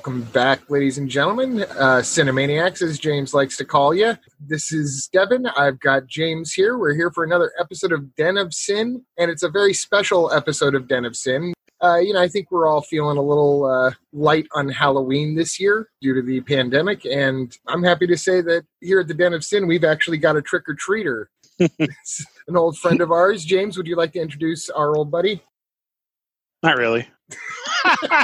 welcome back, ladies and gentlemen. Uh, Cinemaniacs, as James likes to call you. This is Devin. I've got James here. We're here for another episode of Den of Cin, and it's a very special episode of Den of Cin. Uh, you know, I think we're all feeling a little uh, light on Halloween this year due to the pandemic, and I'm happy to say that here at the Den of Cin, we've actually got a trick or treater. an old friend of ours. James, would you like to introduce our old buddy? Not really.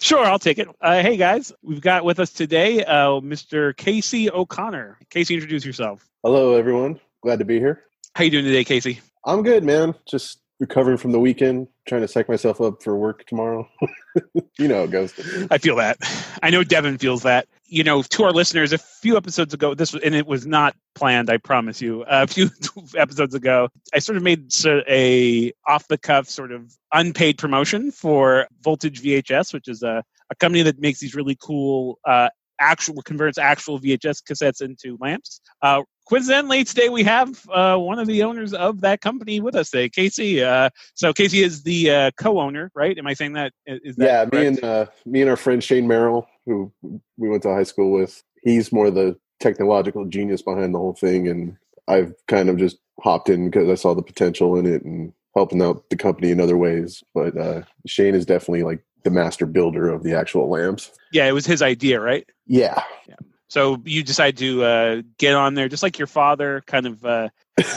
sure, I'll take it. Uh, hey guys, we've got with us today uh, Mr. Casey O'Connor. Casey, introduce yourself. Hello, everyone. Glad to be here. How you doing today, Casey? I'm good, man. Just recovering from the weekend, trying to psych myself up for work tomorrow. you know how it goes. I feel that. I know Devin feels that. You know, to our listeners, a few episodes ago, this was, and it was not planned. I promise you. A few episodes ago, I sort of made a off the cuff, sort of unpaid promotion for Voltage VHS, which is a, a company that makes these really cool uh, actual converts actual VHS cassettes into lamps. Uh, coincidentally, today we have uh, one of the owners of that company with us today, Casey. Uh, so Casey is the uh, co-owner, right? Am I saying that? Is that yeah, correct? me and uh, me and our friend Shane Merrill, who we went to high school with. He's more the technological genius behind the whole thing, and I've kind of just hopped in because I saw the potential in it and helping out the company in other ways. But uh, Shane is definitely like the master builder of the actual lamps. Yeah, it was his idea, right? Yeah. Yeah. So you decide to uh, get on there, just like your father, kind of uh,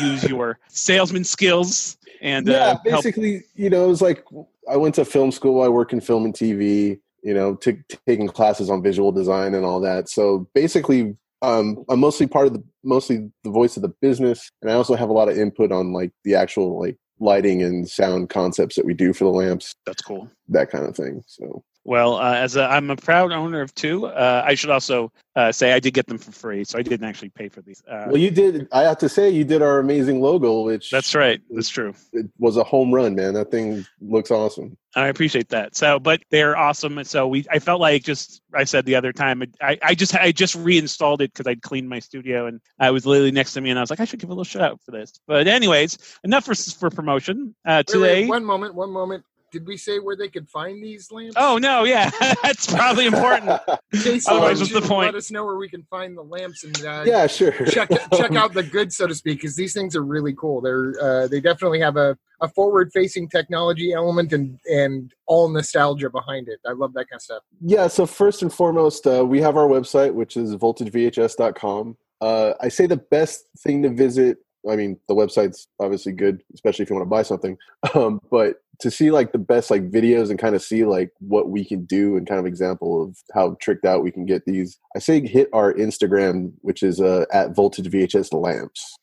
use your salesman skills and yeah, uh, help- basically, you know, it was like I went to film school. I work in film and TV. You know, t- taking classes on visual design and all that. So basically, um, I'm mostly part of the mostly the voice of the business, and I also have a lot of input on like the actual like lighting and sound concepts that we do for the lamps, That's cool. that kind of thing. So Well, uh, as a, I'm a proud owner of two. Uh, I should also uh, say I did get them for free, so I didn't actually pay for these. Uh, well, you did. I have to say, you did our amazing logo, which that's right. That's true. it was a home run, man. That thing looks awesome. I appreciate that. So, but they're awesome. And so we, I felt like just, I said the other time, I, I just, I just reinstalled it because I'd cleaned my studio and I was literally next to me and I was like, I should give a little shout out for this. But anyways, enough for, for promotion. Uh, Wait, wait, today. one moment, one moment. Did we say where they could find these lamps? Oh no, yeah, that's probably important. Casey, Otherwise, what's the point? Let us know where we can find the lamps and uh, yeah, sure. check check out the good, so to speak, because these things are really cool. They're uh, they definitely have a, a forward facing technology element and and all nostalgia behind it. I love that kind of stuff. Yeah, so first and foremost, uh, we have our website, which is voltagevhs.com. Uh, I say the best thing to visit, I mean, the website's obviously good, especially if you want to buy something, um, but to see like the best like videos and kind of see like what we can do and kind of example of how tricked out we can get these, I say hit our Instagram, which is uh, at voltage VHS lamps.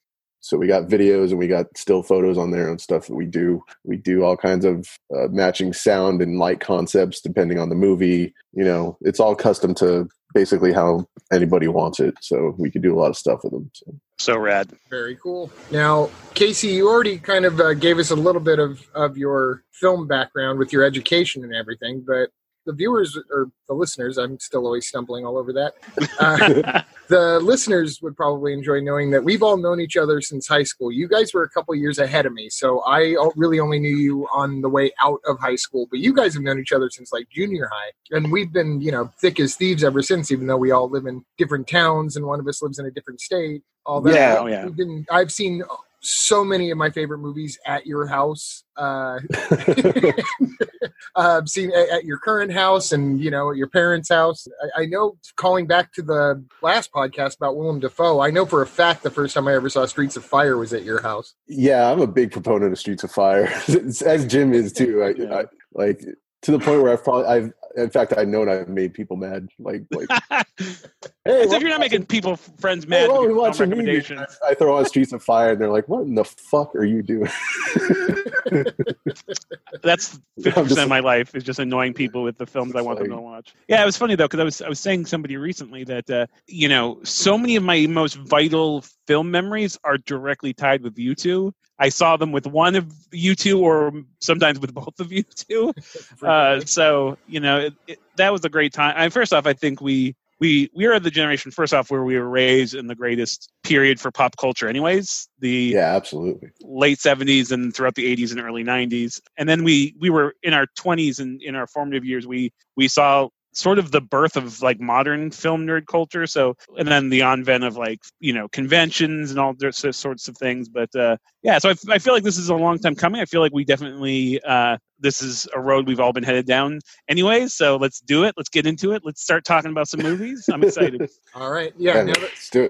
So we got videos and we got still photos on there and stuff that we do. We do all kinds of uh, matching sound and light concepts depending on the movie. You know, it's all custom to basically how anybody wants it. So we could do a lot of stuff with them. So. So rad. Very cool. Now, Casey, you already kind of uh, gave us a little bit of of your film background with your education and everything, but the viewers or the listeners, I'm still always stumbling all over that. Uh, the listeners would probably enjoy knowing that we've all known each other since high school. You guys were a couple years ahead of me, so I really only knew you on the way out of high school. But you guys have known each other since like junior high, and we've been, you know, thick as thieves ever since. Even though we all live in different towns and one of us lives in a different state, all that. Yeah, oh, yeah. We've been. I've seen so many of my favorite movies at your house. Uh, uh, I've seen at, at your current house and you know at your parents' house. I, I know. Calling back to the last podcast about Willem Dafoe, I know for a fact the first time I ever saw Streets of Fire was at your house. yeah, I'm a big proponent of Streets of Fire, as Jim is too. I, Yeah. I, like to the point where I've probably, I've, in fact, I know I've made people mad. Like, like, hey, As if you're not making people friends hey, mad why with your film watching recommendations. I throw on Streets of Fire, and they're like, "What in the fuck are you doing?" That's fifty percent of my life is just annoying people with the films I want them to watch. Yeah, it was funny though because I was I was saying somebody recently that uh, you know so many of my most vital film memories are directly tied with you two. I saw them with one of you two, or sometimes with both of you two. Uh, so you know it, it, that was a great time. I, first off, I think we we we are the generation. First off, where we were raised in the greatest period for pop culture, anyways. The yeah, absolutely. late 70s and throughout the 80s and early 90s and then we we were in our 20s and in our formative years we we saw sort of the birth of like modern film nerd culture. So, and then the advent of like you know conventions and all those sorts of things. But uh, yeah, so I, I feel like this is a long time coming. I feel like we definitely uh, this is a road we've all been headed down anyways. So let's do it. Let's get into it. Let's start talking about some movies. I'm excited. all right, yeah. now that, let's do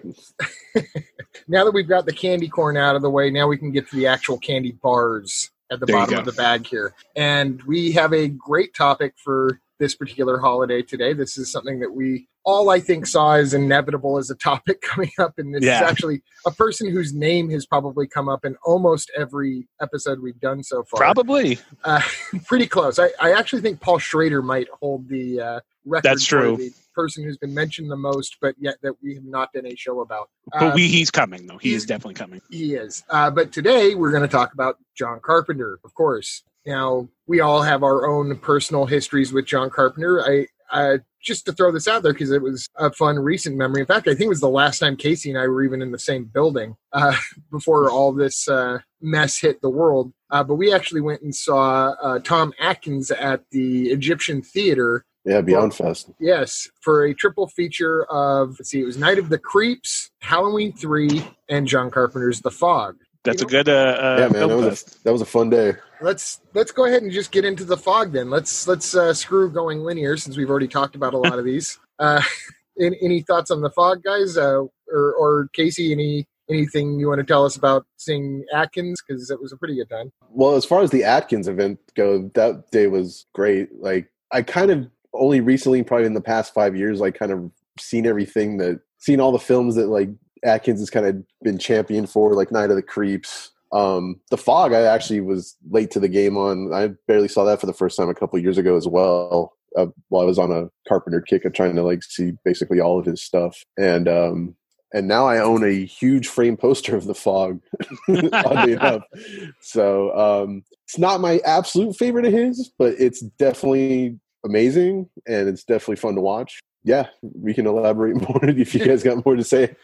it. now that we've got the candy corn out of the way, now we can get to the actual candy bars at the There bottom of the bag here. And we have a great topic for this particular holiday today. This is something that we all, I think, saw as inevitable as a topic coming up. And this Yeah. is actually a person whose name has probably come up in almost every episode we've done so far. Probably. Uh, pretty close. I, I actually think Paul Schrader might hold the uh, record That's for true. the person who's been mentioned the most, but yet that we have not done a show about. But we he's coming though. He is definitely coming. he is. Uh, but today we're going to talk about John Carpenter, of course. Now we all have our own personal histories with John Carpenter. I uh, just to throw this out there because it was a fun recent memory. In fact, I think it was the last time Casey and I were even in the same building uh, before all this uh, mess hit the world. Uh, but we actually went and saw uh, Tom Atkins at the Egyptian Theater Yeah, Beyond Fest. Yes, for a triple feature of let's see, it was Night of the Creeps, Halloween three, and John Carpenter's The Fog. That's You a good uh, uh Yeah, man, that was a, that was a fun day. Let's let's go ahead and just get into the fog then. Let's let's uh, screw going linear since we've already talked about a lot of these. Uh, any, any thoughts on the fog, guys? Uh, or or Casey, any anything you want to tell us about seeing Atkins because it was a pretty good time. Well, as far as the Atkins event go, that day was great. Like I kind of only recently, probably in the past five years, like kind of seen everything that seen all the films that like Atkins has kind of been champion for, like Night of the Creeps. Um, the Fog, I actually was late to the game on. I barely saw that for the first time a couple years ago as well. Uh, while I was on a Carpenter kick of trying to like see basically all of his stuff, and um, and now I own a huge frame poster of the Fog. oddly enough, so um, it's not my absolute favorite of his, but it's definitely amazing and it's definitely fun to watch. Yeah, we can elaborate more if you guys got more to say.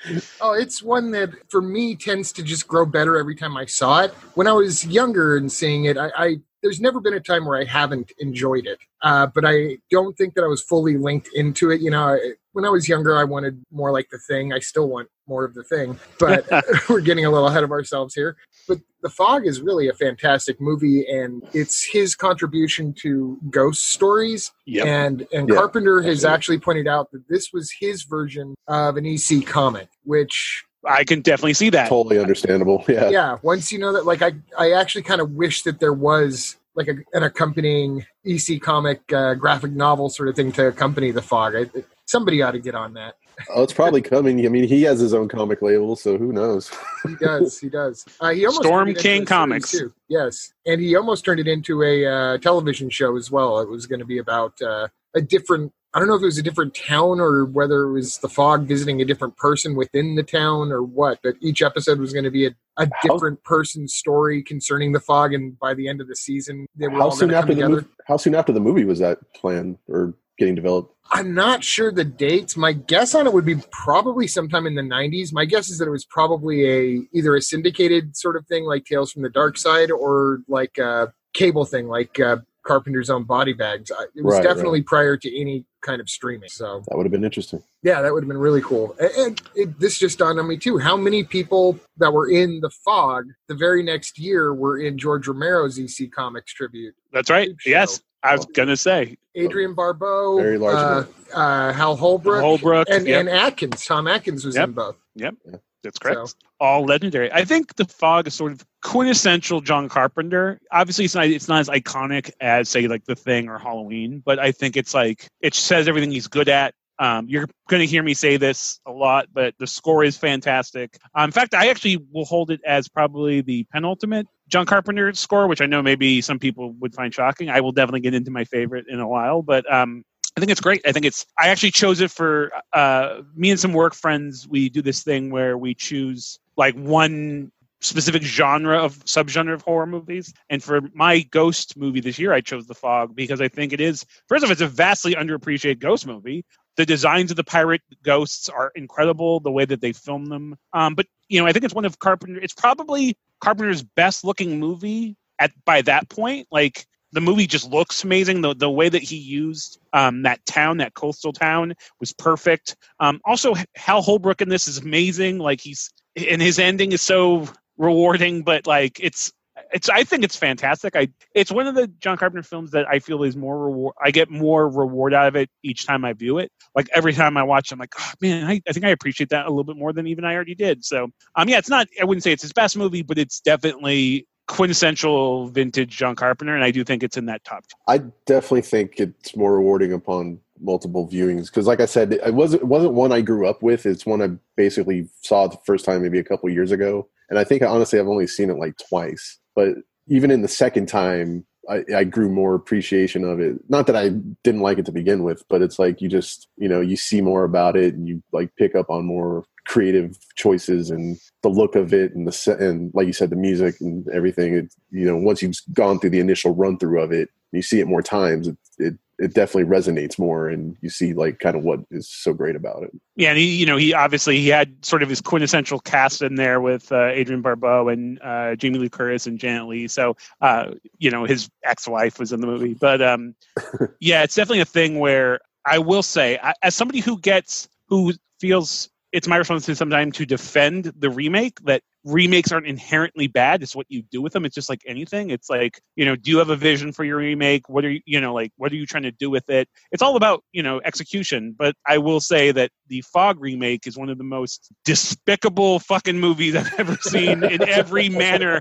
Oh, it's one that for me tends to just grow better every time I saw it. When I was younger and seeing it, I, I there's never been a time where I haven't enjoyed it. Uh, but I don't think that I was fully linked into it. You know, I, when I was younger, I wanted more like the thing. I still want more of the thing, but we're getting a little ahead of ourselves here. But The Fog is really a fantastic movie, and it's his contribution to ghost stories. Yep. And and Yeah, Carpenter has absolutely. actually pointed out that this was his version of an EC comic, which I can definitely see that. Totally understandable. Yeah. yeah, once you know that, like I I actually kind of wish that there was like a, an accompanying EC comic uh, graphic novel sort of thing to accompany the fog. I, somebody ought to get on that. Oh, it's probably coming. I mean, he has his own comic label, so who knows? He does. he does. Uh, he almost Storm turned it into King a Comics. too. Yes, and he almost turned it into a uh, television show as well. It was going to be about uh, a different. I don't know if it was a different town or whether it was the fog visiting a different person within the town or what. But each episode was going to be a, a How- different person's story concerning the fog, and by the end of the season, they were How all soon going to after the together. movie, how soon after the movie was that planned or getting developed? I'm not sure the dates. My guess on it would be probably sometime in the 90s. My guess is that it was probably a either a syndicated sort of thing like Tales from the Dark Side or like a cable thing like uh, Carpenter's own Body Bags. It was Right, definitely prior to any kind of streaming. So That would have been interesting. yeah, that would have been really cool. And, and it, this just dawned on me too. How many people that were in the fog the very next year were in George Romero's EC Comics tribute? That's right. Huge show. Yes. I was gonna say Adrienne Barbeau, Very large uh, uh, Hal Holbrook, Holbrook. and, yep. and Atkins. Tom Atkins was Yep. in both. Yep. That's correct. So- All legendary. I think the fog is sort of quintessential John Carpenter. Obviously, it's not it's not as iconic as say like The Thing or Halloween, but I think it's like it says everything he's good at. Um, you're going to hear me say this a lot, but the score is fantastic. Um, in fact, I actually will hold it as probably the penultimate John Carpenter score, which I know maybe some people would find shocking. I will definitely get into my favorite in a while, but um, I think it's great. I think it's. I actually chose it for uh, me and some work friends. We do this thing where we choose like one specific genre of subgenre of horror movies. And for my ghost movie this year, I chose The Fog because I think it is. First of all, it's a vastly underappreciated ghost movie. The designs of the pirate ghosts are incredible. The way that they film them, um, but you know, I think it's one of Carpenter. It's probably Carpenter's best looking movie at by that point. Like the movie just looks amazing. The the way that he used um, that town, that coastal town, was perfect. Um, also, Hal Holbrook in this is amazing. Like he's and his ending is so rewarding, but like it's it's I think it's fantastic. I it's one of the John Carpenter films that I feel is more reward. I get more reward out of it each time I view it. Like every time I watch, I'm like, oh, man, I, I think I appreciate that a little bit more than even I already did. So um, yeah, it's not. I wouldn't say it's his best movie, but it's definitely quintessential vintage John Carpenter, and I do think it's in that top. I definitely think it's more rewarding upon multiple viewings because, like I said, it wasn't it wasn't one I grew up with. It's one I basically saw the first time maybe a couple years ago, and I think honestly I've only seen it like twice. But even in the second time, I, I, grew more appreciation of it. Not that I didn't like it to begin with, but it's like you just you know you see more about it and you like pick up on more creative choices and the look of it and the set and like you said the music and everything. It, you know once you've gone through the initial run through of it, you see it more times. It, it it definitely resonates more and you see like kind of what is so great about it. Yeah and he you know he obviously he had sort of his quintessential cast in there with uh, adrienne barbeau and uh, jamie lee curtis and janet leigh so uh, you know his ex-wife was in the movie. But um, yeah it's definitely a thing where i will say I, as somebody who gets who feels it's my responsibility sometimes to defend the remake that remakes aren't inherently bad. It's what you do with them. It's just like anything. It's like you know do you have a vision for your remake? What are you you know like what are you trying to do with it? It's all about you know execution. But i will say that the fog remake is one of the most despicable fucking movies i've ever seen in every manner.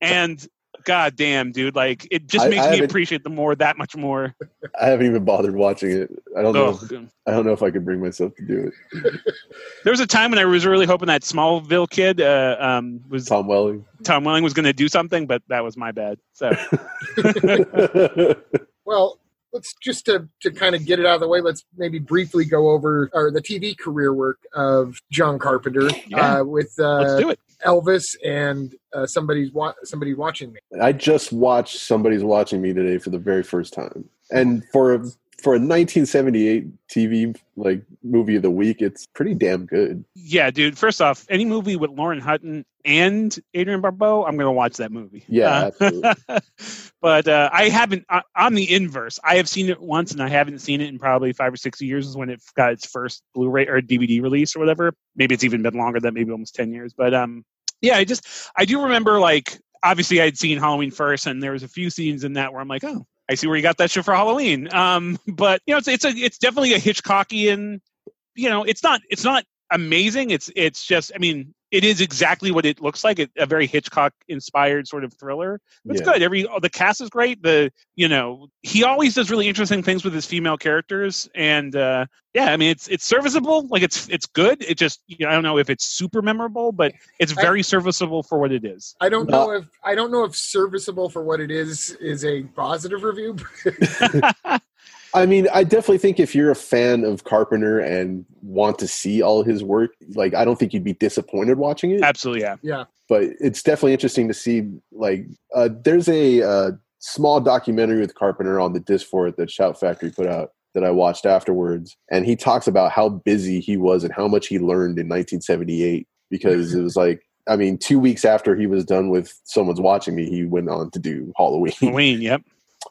And god damn, dude! Like it just makes I me appreciate the more that much more. I haven't even bothered watching it. I don't know. If, I don't know if I could bring myself to do it. there was a time when I was really hoping that Smallville kid uh, um, was Tom Welling. Tom Welling was going to do something, but that was my bad. So. well, let's just to, to kind of get it out of the way let's maybe briefly go over or the tv career work of john carpenter yeah. uh, with uh, let's do it. Elvis and uh, somebody's wa- somebody watching me. I just watched somebody's watching me today for the very first time, and for a, for a 1978 TV like movie of the week, it's pretty damn good. Yeah, dude. First off, any movie with Lauren Hutton and Adrienne Barbeau, I'm gonna watch that movie. Yeah, uh, but uh, I haven't. Uh, on the inverse, I have seen it once, and I haven't seen it in probably five or six years. Is when it got its first Blu-ray or DVD release or whatever. Maybe it's even been longer than maybe almost ten years. But um, yeah, I just I do remember like obviously I'd seen Halloween first, and there was a few scenes in that where I'm like, oh, I see where you got that shit for Halloween. Um, but you know, it's it's a it's definitely a Hitchcockian. You know, it's not it's not amazing. It's it's just I mean, it is exactly what it looks like it, a very hitchcock inspired sort of thriller. But it's yeah. good. Every the cast is great. The you know he always does really interesting things with his female characters and uh yeah i mean it's it's serviceable. Like it's it's good. It just you know, i don't know if it's super memorable but it's very I, serviceable for what it is. I don't know if i don't know if serviceable for what it is is a positive review I mean, I definitely think if you're a fan of Carpenter and want to see all his work, like I don't think you'd be disappointed watching it. Absolutely, yeah, yeah. But it's definitely interesting to see. Like, uh, there's a uh, small documentary with Carpenter on the disc for it that Shout Factory put out that I watched afterwards, and he talks about how busy he was and how much he learned in 1978 because it was like I mean, two weeks after he was done with Someone's Watching Me, he went on to do Halloween. Halloween, yep.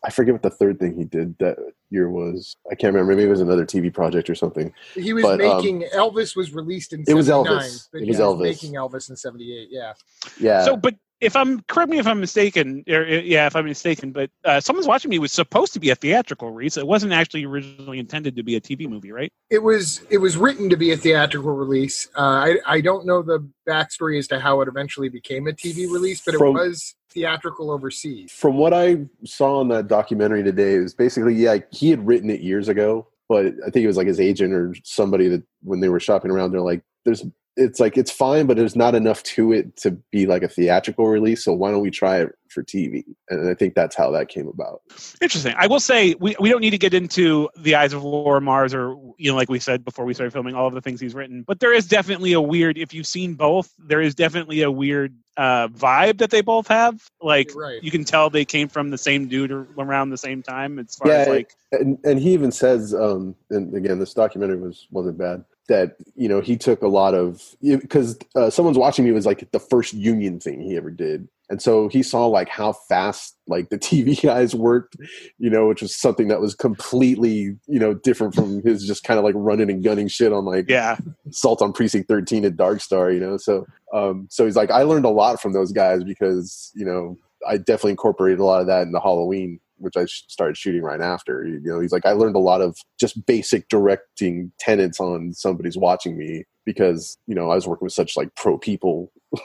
I forget what the third thing he did that year was. I can't remember. Maybe it was another TV project or something. He was but, um, making um, Elvis was released in. It was Elvis. It was Elvis making Elvis in '78. Yeah. Yeah. So, but if I'm correct me if I'm mistaken, or, yeah, if I'm mistaken, but uh, someone's watching me was supposed to be a theatrical release. It wasn't actually originally intended to be a TV movie, right? It was. It was written to be a theatrical release. Uh, I I don't know the backstory as to how it eventually became a TV release, but it From, was theatrical overseas. From what I saw in that documentary today, it was basically yeah he had written it years ago, but I think it was like his agent or somebody that when they were shopping around, they're like, "There's it's like it's fine, but there's not enough to it to be like a theatrical release. So why don't we try it for TV? And I think that's how that came about. Interesting. I will say we, we don't need to get into the Eyes of Laura Mars or you know like we said before we started filming all of the things he's written, but there is definitely a weird. If you've seen both, there is definitely a weird uh, vibe that they both have. Like right. you can tell they came from the same dude around the same time. As far yeah, as like, and, and he even says, um, and again, this documentary was wasn't bad that you know he took a lot of because uh, someone's watching me was like the first union thing he ever did. And so he saw like how fast like the tv guys worked you know which was something that was completely you know different from his just kind of like running and gunning shit on like yeah. Assault on precinct 13 at dark star you know? So um so he's like i learned a lot from those guys because you know i definitely incorporated a lot of that in the halloween which I started shooting right after. You know, he's like, I learned a lot of just basic directing tenets on somebody's watching me because you know I was working with such like pro people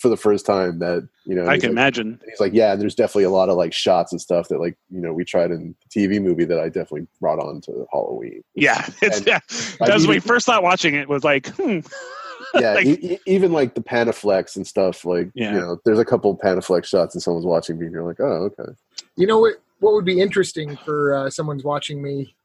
for the first time that you know I can like, imagine. He's like, yeah, and there's definitely a lot of like shots and stuff that like you know we tried in the TV movie that I definitely brought on to Halloween. Yeah, it's, yeah. That was when we first thought watching it was like, hmm. yeah, like, e- even like the Panaflex and stuff. Like, yeah. you know, there's a couple Panaflex shots and someone's watching me, and you're like, oh, okay. You know what? What would be interesting for uh, someone's watching me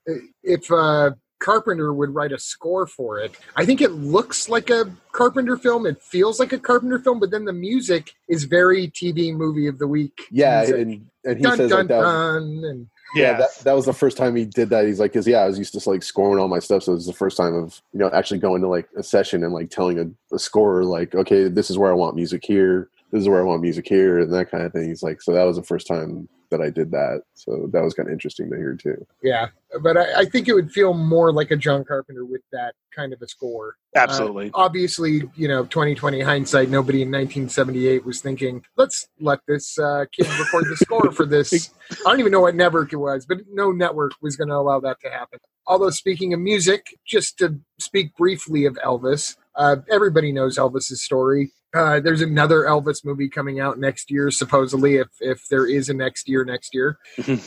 if uh, Carpenter would write a score for it. I think it looks like a Carpenter film. It feels like a Carpenter film, but then the music is very TV movie of the week. Yeah, and, and he dun, says dun, like that. dun, and yeah, Yeah. that, that was the first time he did that. He's like, cause yeah, I was used to like scoring all my stuff. So it was the first time of, you know, actually going to like a session and like telling a, a scorer like, okay, this is where I want music here. This is where I want music here and that kind of thing. He's like, so that was the first time that I did that. So that was kind of interesting to hear too. yeah. But I, I think it would feel more like a John Carpenter with that kind of a score. Absolutely. Uh, obviously, you know, 2020 hindsight, nobody in 1978 was thinking, let's let this uh, kid record the score for this. I don't even know what network it was, but no network was going to allow that to happen. Although, speaking of music, just to speak briefly of Elvis, uh, everybody knows Elvis's story. Uh, there's another Elvis movie coming out next year, supposedly, if if there is a next year, next year.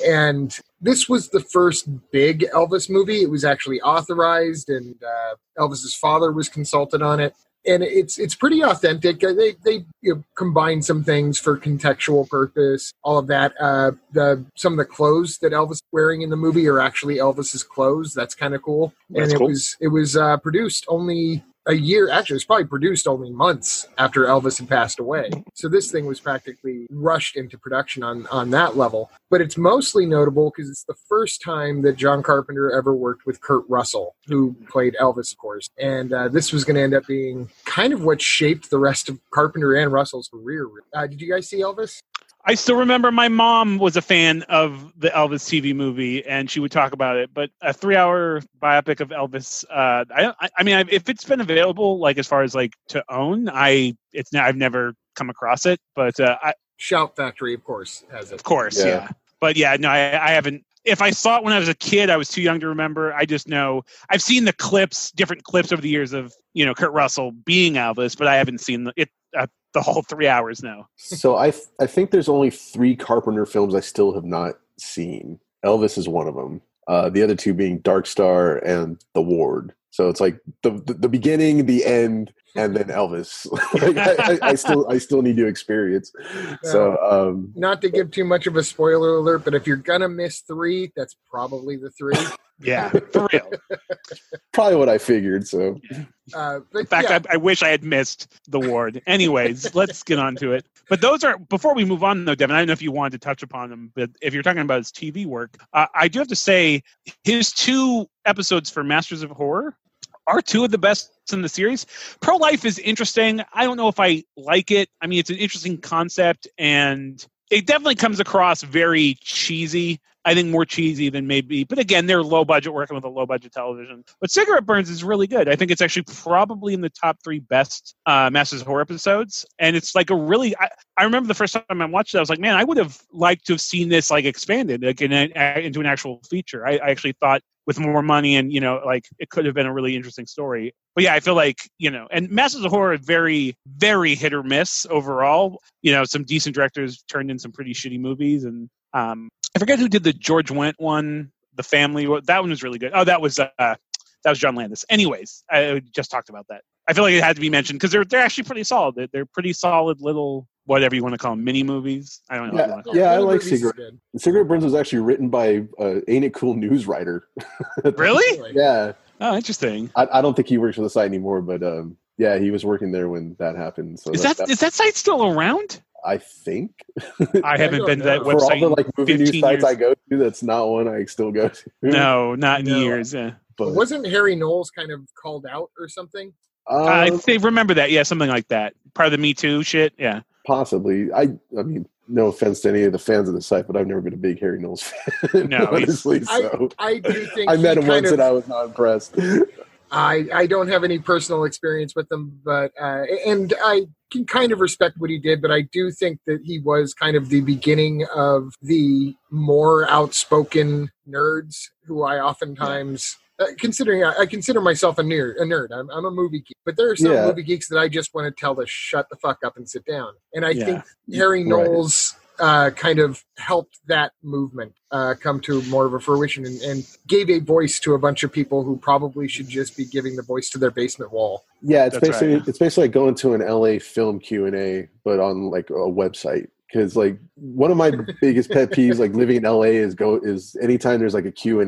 and this was the first big Elvis movie. It was actually authorized, and uh, Elvis's father was consulted on it. And it's it's pretty authentic. Uh, They they you know, combine some things for contextual purpose, all of that. Uh, the some of the clothes that Elvis is wearing in the movie are actually Elvis's clothes. That's kind of cool. That's and it cool. was it was uh, produced only a year. Actually, it was probably produced only months after Elvis had passed away. So this thing was practically rushed into production on on that level. But it's mostly notable because it's the first time that John Carpenter ever worked with Kurt Russell, who played Elvis, of course. And uh, this was going to end up being kind of what shaped the rest of Carpenter and Russell's career. Uh, did you guys see Elvis? I still remember my mom was a fan of the Elvis TV movie, and she would talk about it. But a three-hour biopic of Elvis, uh, I, I- I mean, I- if it's been available, like as far as like to own, I it's I've never come across it. But uh, I, Shout Factory, of course, has it. of course, Yeah. yeah. But yeah, no, I, I haven't. If I saw it when I was a kid, I was too young to remember. I just know I've seen the clips, different clips over the years of you know Kurt Russell being Elvis, but I haven't seen the, it uh, the whole three hours now. So I th- I think there's only three Carpenter films I still have not seen. Elvis is one of them. Uh, the other two being Dark Star and The Ward. So it's like the the, the beginning, the end, and then Elvis. like I, I, I still I still need to experience. So um, Not to give too much of a spoiler alert, but if you're gonna miss three, that's probably the three. Yeah, for real. probably what I figured. So Uh, but In fact, yeah, I, I wish I had missed the ward. Anyways, let's get on to it. But those are before we move on, though, Devin. I don't know if you wanted to touch upon them, but if you're talking about his TV work, uh, I do have to say his two episodes for Masters of Horror are two of the best in the series. Pro Life is interesting. I don't know if I like it. I mean, it's an interesting concept, and it definitely comes across very cheesy. I think more cheesy than maybe, but again, they're low budget working with a low budget television. But Cigarette Burns is really good. I think it's actually probably in the top three best uh, Masters of Horror episodes, and it's like a really. I, I remember the first time I watched it, I was like, man, I would have liked to have seen this like expanded like in a, into an actual feature. I, I actually thought with more money and you know like it could have been a really interesting story. But yeah, I feel like you know, and Masters of Horror very very hit or miss overall. You know, some decent directors turned in some pretty shitty movies, and um, I forget who did the George Wendt one, the family. That one was really good. Oh, that was uh, that was John Landis. Anyways, I just talked about that. I feel like it had to be mentioned because they're they're actually pretty solid. They're, they're pretty solid little whatever you want to call them mini movies. I don't know. What you want to call Yeah, I like Movies is Cigarette- good. Cigarette Burns was actually written by uh, Ain't It Cool news writer. Really? Yeah, Oh, interesting. I, I don't think he works for the site anymore, but um, yeah, he was working there when that happened. So Is that is that site still around? I think I haven't don't been to that know. for all website. the like movie news 15 sites. I go to, that's not one I still go to. no, not in No. years. Yeah. but Wasn't Harry Knowles kind of called out or something? I um, think remember that. Yeah, something like that. Part of the Me Too shit. Yeah. possibly. I I mean, no offense to any of the fans of the site, but I've never been a big Harry Knowles fan. No, honestly. I, So I do think I, met him once of- and I was not impressed. I I don't have any personal experience with him, but uh, and I can kind of respect what he did, but I do think that he was kind of the beginning of the more outspoken nerds who I oftentimes. Uh, considering I, I consider myself a nerd, a nerd, I'm, I'm a movie geek, but there are some Yeah. movie geeks that I just want to tell to shut the fuck up and sit down. And I Yeah. think Harry Right. Knowles uh, kind of helped that movement uh, come to more of a fruition and, and gave a voice to a bunch of people who probably should just be giving the voice to their basement wall. Yeah, it's That's right, basically yeah. it's basically like going to an LA film Q and A, but on like a website. Because like one of my biggest pet peeves, like living in LA, is go is anytime there's like a Q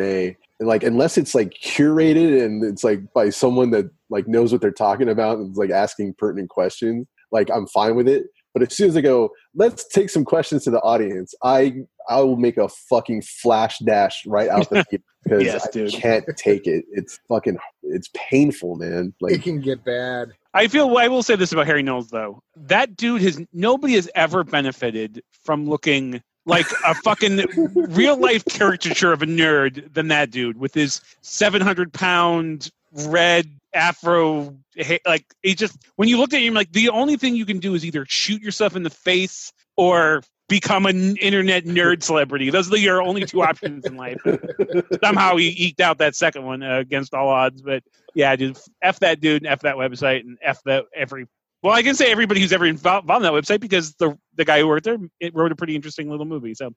and like unless it's like curated and it's like by someone that like knows what they're talking about and is like asking pertinent questions, like I'm fine with it. But as soon as I go, let's take some questions to the audience, I I will make a fucking flash dash right out the gate because Yes, I dude. can't take it. It's fucking it's painful, man. Like it can get bad. I feel I will say this about Harry Knowles though. That dude has nobody has ever benefited from looking like a fucking real life caricature of a nerd than that dude with his 700 pound red afro like he just when you looked at him like the only thing you can do is either shoot yourself in the face or become an internet nerd celebrity those are your only two options in life somehow he eked out that second one uh, against all odds. But yeah, dude, f that dude, and f that website, and f that every. Well, I can say everybody who's ever involved on that website because the the guy who worked there it wrote a pretty interesting little movie. So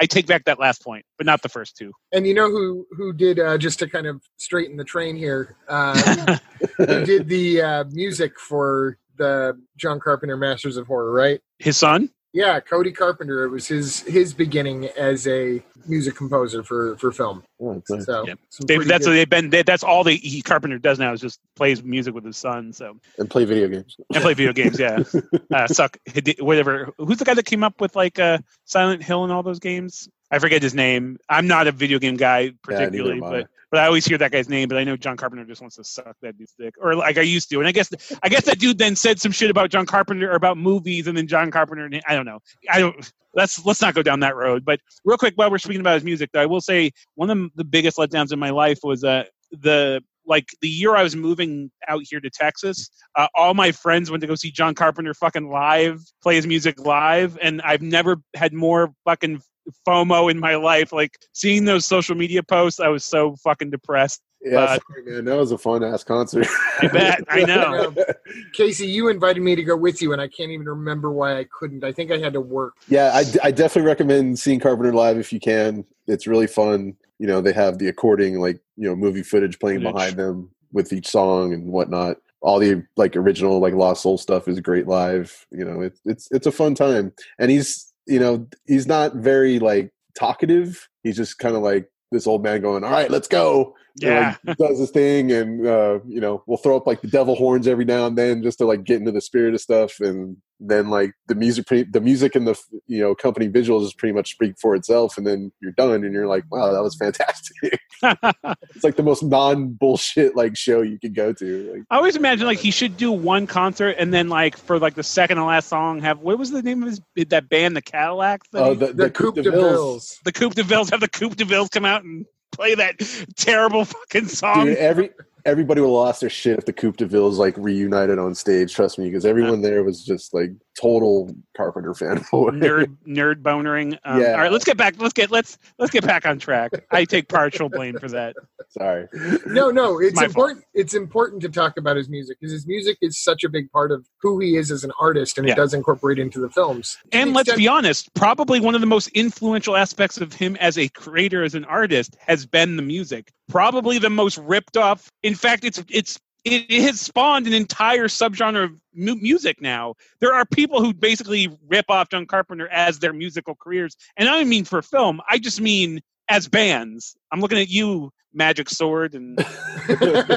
I take back that last point, but not the first two. And you know who who did uh, just to kind of straighten the train here? Uh, who did the uh, music for the John Carpenter Masters of Horror? Right? His son. Yeah, Cody Carpenter. It was his his beginning as a music composer for for film. oh, it's nice. So Yep. some They, that's good- what they've been. They, that's all they he, Carpenter does now is just plays music with his son. So and play video games. and play video games. Yeah, uh, suck whatever. Who's the guy that came up with like uh, Silent Hill and all those games? I forget his name. I'm not a video game guy neither particularly, am I. but but I always hear that guy's name. But I know John Carpenter just wants to suck that dude's dick, or like I used to. And I guess I guess that dude then said some shit about John Carpenter or about movies, and then John Carpenter. I don't know. I don't. Let's let's not go down that road. But real quick, while we're speaking about his music, though, I will say one of the biggest letdowns in my life was uh, the like the year I was moving out here to Texas. Uh, all my friends went to go see John Carpenter fucking live, play his music live, and I've never had more fucking FOMO in my life. Like seeing those social media posts, I was so fucking depressed. Yeah, But- sorry, man. That was a fun ass concert. I bet. I know. Casey, you invited me to go with you, and I can't even remember why I couldn't. I think I had to work. yeah, I, I definitely recommend seeing Carpenter live if you can. It's really fun. You know, they have the according, like you know, movie footage playing Footage. behind them with each song and whatnot. All the like original like Lost Soul stuff is great live. You know, it's it's it's a fun time. And he's you know he's not very like talkative. He's just kind of like this old man going, "All right, let's go." And, Yeah. like, does his thing, and uh, you know, we'll throw up like the devil horns every now and then just to like get into the spirit of stuff, and then like the music, pre- the music and the you know company visuals just pretty much speak for itself, and then you're done, and you're like, wow, that was fantastic. it's like the most non bullshit like show you could go to. Like, I always imagine like he should do one concert and then like for like the second and last song have what was the name of his that band the Cadillac? that oh, he- the, The, Coupe de Villes. the Coupe de Villes have the Coupe de Villes come out and play that terrible fucking song. Dude, every everybody would have lost their shit if the Coupe de Villes like reunited on stage. Trust me, because everyone there was just like total Carpenter fanboy. nerd nerd bonering. Um, Yeah. All right, let's get back. Let's get let's let's get back on track. I take partial blame for that. Sorry. No, no, it's my important. It's important to talk about his music because his music is such a big part of who he is as an artist, and Yeah. it does incorporate into the films. To And the let's extent- be honest, probably one of the most influential aspects of him as a creator, as an artist, has been the music. Probably the most ripped off. In fact, it's it's it, it has spawned an entire subgenre of mu- music now. There are people who basically rip off John Carpenter as their musical careers, and I don't mean for film. I just mean as bands. I'm looking at you, Magic Sword and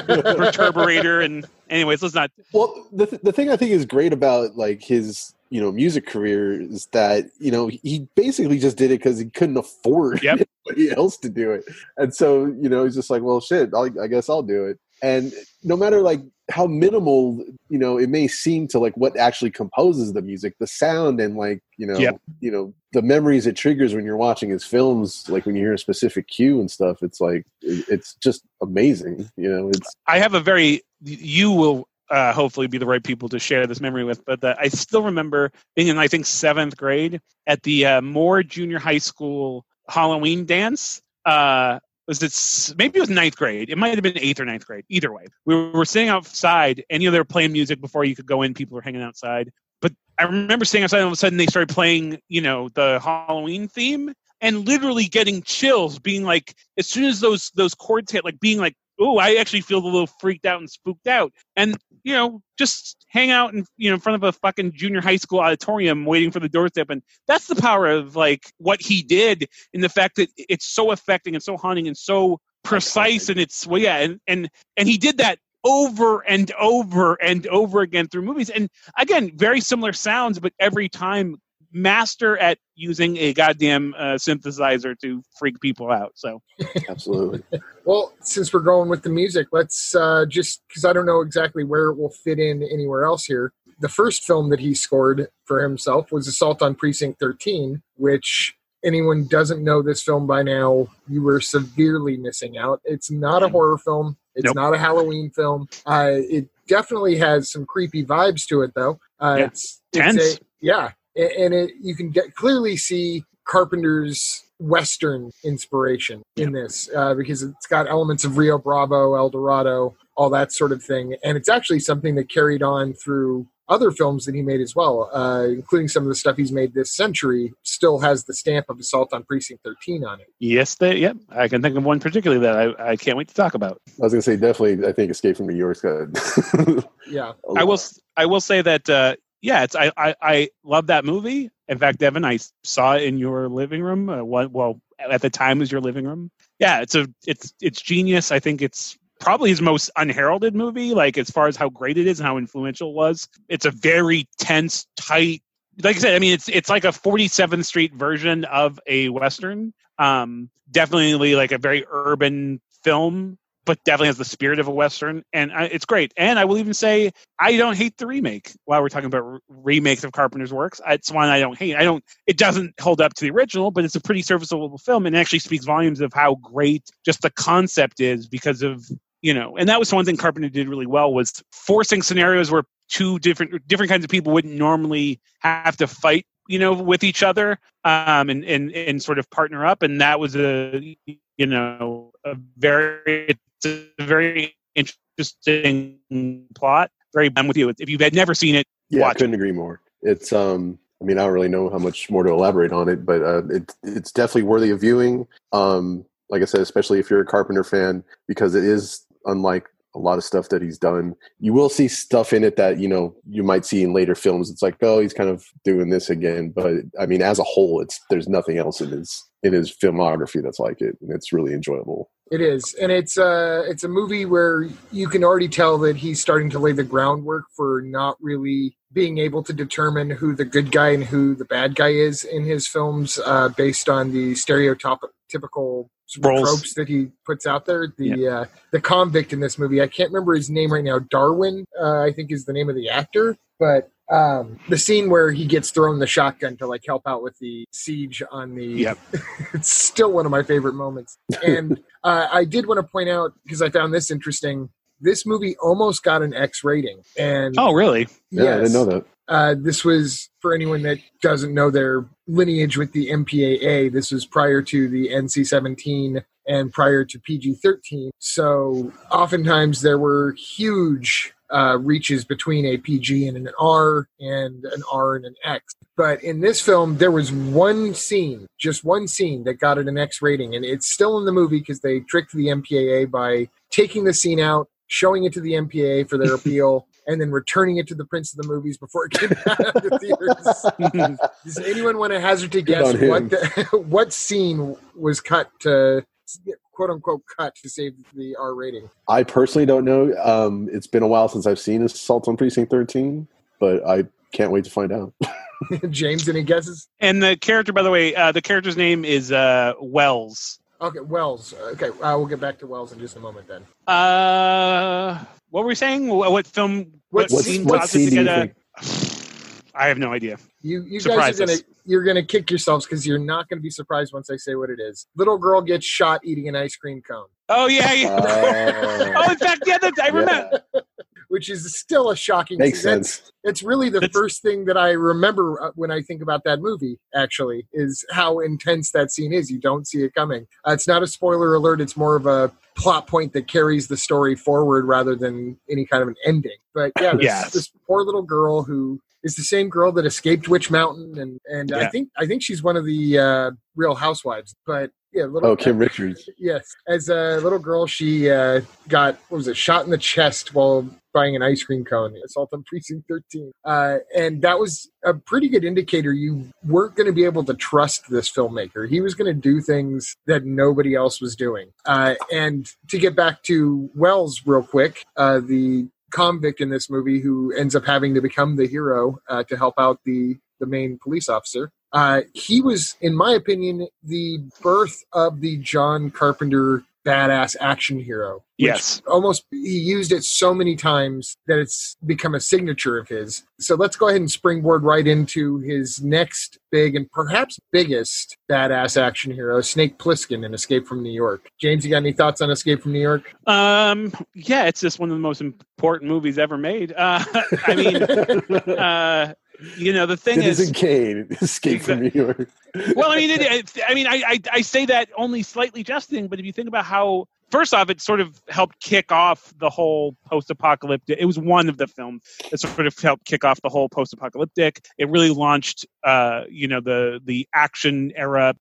Perturbator, and anyways, let's not. Well, the th- the thing I think is great about like his you know music career is that you know he basically just did it because he couldn't afford Yep. anybody else to do it, and so you know he's just like, well, shit, I'll, I guess I'll do it. And no matter like how minimal you know it may seem to like what actually composes the music, the sound and like you know Yep. you know the memories it triggers when you're watching his films, like when you hear a specific cue and stuff, it's like it's just amazing. You know, it's I have a very you will uh, hopefully be the right people to share this memory with, but uh, I still remember being in I think seventh grade at the uh, Moore Junior High School Halloween dance. Uh, was it maybe it was ninth grade? It might have been eighth or ninth grade. Either way, we were sitting outside, and you know they were playing music before you could go in. People were hanging outside, but I remember sitting outside, and all of a sudden they started playing, you know, the Halloween theme, and literally getting chills, being like, as soon as those those chords hit, like being like, oh, I actually feel a little freaked out and spooked out, and you know, just hang out in you know in front of a fucking junior high school auditorium waiting for the doors to open. That's the power of like what he did in the fact that it's so affecting and so haunting and so precise and it's well yeah and and and he did that over and over and over again through movies and again very similar sounds but every time master at using a goddamn uh, synthesizer to freak people out so absolutely Well, since we're going with the music, let's uh, just because I don't know exactly where it will fit in anywhere else here. The first film that he scored for himself was Assault on Precinct 13, which anyone doesn't know this film by now, you were severely missing out. It's not a horror film. It's Nope. not a Halloween film. Uh, it definitely has some creepy vibes to it, though. Uh, Yeah. It's, Tense. it's a, yeah, A- and it you can get clearly see Carpenter's Western inspiration in this uh, because it's got elements of Rio Bravo, El Dorado, all that sort of thing, and it's actually something that carried on through other films that he made as well, uh, including some of the stuff he's made this century. Still has the stamp of Assault on Precinct 13 on it. yes they yep i can think of one particularly that i, I can't wait to talk about I was gonna say definitely. I think Escape from New York's got. Yeah, a I will. lot. s- I will say that. Uh, yeah, it's. I, I. I love that movie. In fact, Devin, I saw it in your living room. Uh, well, at the time, was your living room. Yeah, it's a. It's. It's genius. I think it's probably his most unheralded movie. Like as far as how great it is and how influential it was. It's a very tense, tight. Like I said, I mean, it's it's like a 47th Street version of a western. Um, definitely like a very urban film, but definitely has the spirit of a western, and I, it's great. And I will even say I don't hate the remake. While we're talking about re- remakes of Carpenter's works, it's one I don't hate. I don't. It doesn't hold up to the original, but it's a pretty serviceable film, and actually speaks volumes of how great just the concept is because of you know. And that was one thing Carpenter did really well was forcing scenarios where two different different kinds of people wouldn't normally have to fight you know with each other um and and and sort of partner up and that was a you know a very it's a very interesting plot very i'm with you if you had never seen it Yeah, I Watch couldn't agree more. It's um I mean I don't really know how much more to elaborate on it, but uh, it it's definitely worthy of viewing. Um like I said, especially if you're a Carpenter fan, because it is unlike a lot of stuff that he's done. You will see stuff in it that, you know, you might see in later films. It's like, oh, he's kind of doing this again. But I mean, as a whole, it's there's nothing else in his in his filmography that's like it. And it's really enjoyable. It is, and it's uh it's a movie where you can already tell that he's starting to lay the groundwork for not really being able to determine who the good guy and who the bad guy is in his films, uh, based on the stereotypical Roles. tropes that he puts out there. The uh, the convict in this movie, I can't remember his name right now. Darwin, uh, I think, is the name of the actor, but. Um, the scene where he gets thrown the shotgun to like help out with the siege on the Yep. it's still one of my favorite moments. And uh, I did want to point out because I found this interesting. This movie almost got an X rating, and oh really Yeah, I didn't know that. Uh, this was for anyone that doesn't know their lineage with the MPAA. This was prior to the NC-17 and prior to PG-13. So oftentimes there were huge uh, reaches between a PG and an R and an R and an X. But in this film, there was one scene, just one scene that got it an X rating, and it's still in the movie because they tricked the MPAA by taking the scene out, showing it to the MPAA for their appeal, and then returning it to the prints of the Movies before it came out of the theaters. Does anyone want to hazard to guess what the, what scene was cut to quote unquote cut to save the R rating? I personally don't know. Um, it's been a while since I've seen Assault on Precinct 13, but I can't wait to find out. James, any guesses? And the character, by the way, uh, the character's name is uh, Wells. Okay, Wells. Okay, uh, we'll get back to Wells in just a moment then. Uh, what were we saying? What, what film? What What's- scene what it scene do you think? I have no idea. You you Surprise guys are gonna you're gonna kick yourselves because you're not gonna be surprised once I say what it is. Little girl gets shot eating an ice cream cone, Oh yeah, yeah. Oh. oh, in fact, yeah, that, I remember. Yeah, which is still a shocking. makes that's- sense. It's really the That's- first thing that I remember uh, when I think about that movie. Actually, is how intense that scene is. You don't see it coming. Uh, it's not a spoiler alert. It's more of a plot point that carries the story forward rather than any kind of an ending. But yeah, this, Yes. this poor little girl who is the same girl that escaped Witch Mountain, and and I think I think she's one of the uh, Real Housewives. But yeah, little Oh, Kim Richards. Yes, as a little girl, she uh, got what was it shot in the chest while buying an ice cream cone. Assault on Precinct 13, uh, and that was a pretty good indicator you weren't going to be able to trust this filmmaker. He was going to do things that nobody else was doing. Uh, and to get back to Wells, real quick, uh, the convict in this movie who ends up having to become the hero uh, to help out the the main police officer. Uh, he was, in my opinion, the birth of the John Carpenter badass action hero. which Yes. Almost, he used it so many times that it's become a signature of his. So let's go ahead and springboard right into his next big and perhaps biggest badass action hero, Snake Plissken in Escape from New York. James, you got any thoughts on Escape from New York? Um, yeah, it's just one of the most important movies ever made. Uh, I mean, uh, you know, the thing Citizen is, Kane, Escape from New York. well, I mean, it, I mean, I, I, I say that only slightly jesting, but if you think about how, first off, it sort of helped kick off the whole post-apocalyptic. It was one of the films that sort of helped kick off the whole post-apocalyptic. It really launched, uh, you know, the the action era.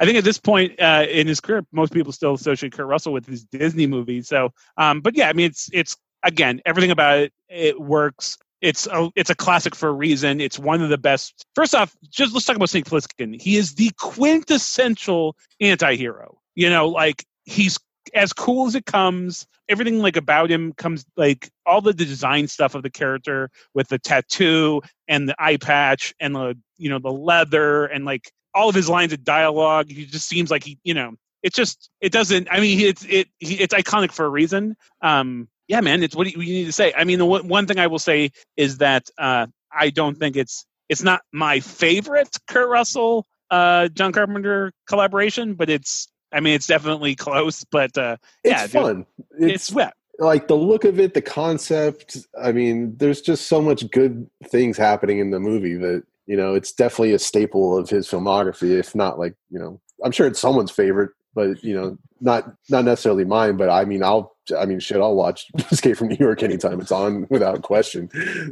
I think at this point uh, in his career, most people still associate Kurt Russell with his Disney movies. So, um, but yeah, I mean, it's it's again everything about it. It works. It's a it's a classic for a reason. It's one of the best. First off, just let's talk about Snake Plissken. He is the quintessential anti-hero. You know, like he's as cool as it comes. Everything like about him comes like all the design stuff of the character with the tattoo and the eye patch and the you know the leather and like all of his lines of dialogue. He just seems like he you know it just it doesn't. I mean, it's it it's iconic for a reason. Um, yeah, man, it's what you you need to say. I mean, the one one thing I will say is that uh, I don't think it's it's not my favorite Kurt Russell uh, John Carpenter collaboration, but it's I mean it's definitely close. But uh, It's yeah, dude, fun. it's, It's, wet. like the look of it, the concept. I mean, there's just so much good things happening in the movie that you know it's definitely a staple of his filmography. If not, like you know, I'm sure it's someone's favorite, but you know, not not necessarily mine. But I mean, I'll I mean, shit, I'll watch Escape from New York anytime it's on without question.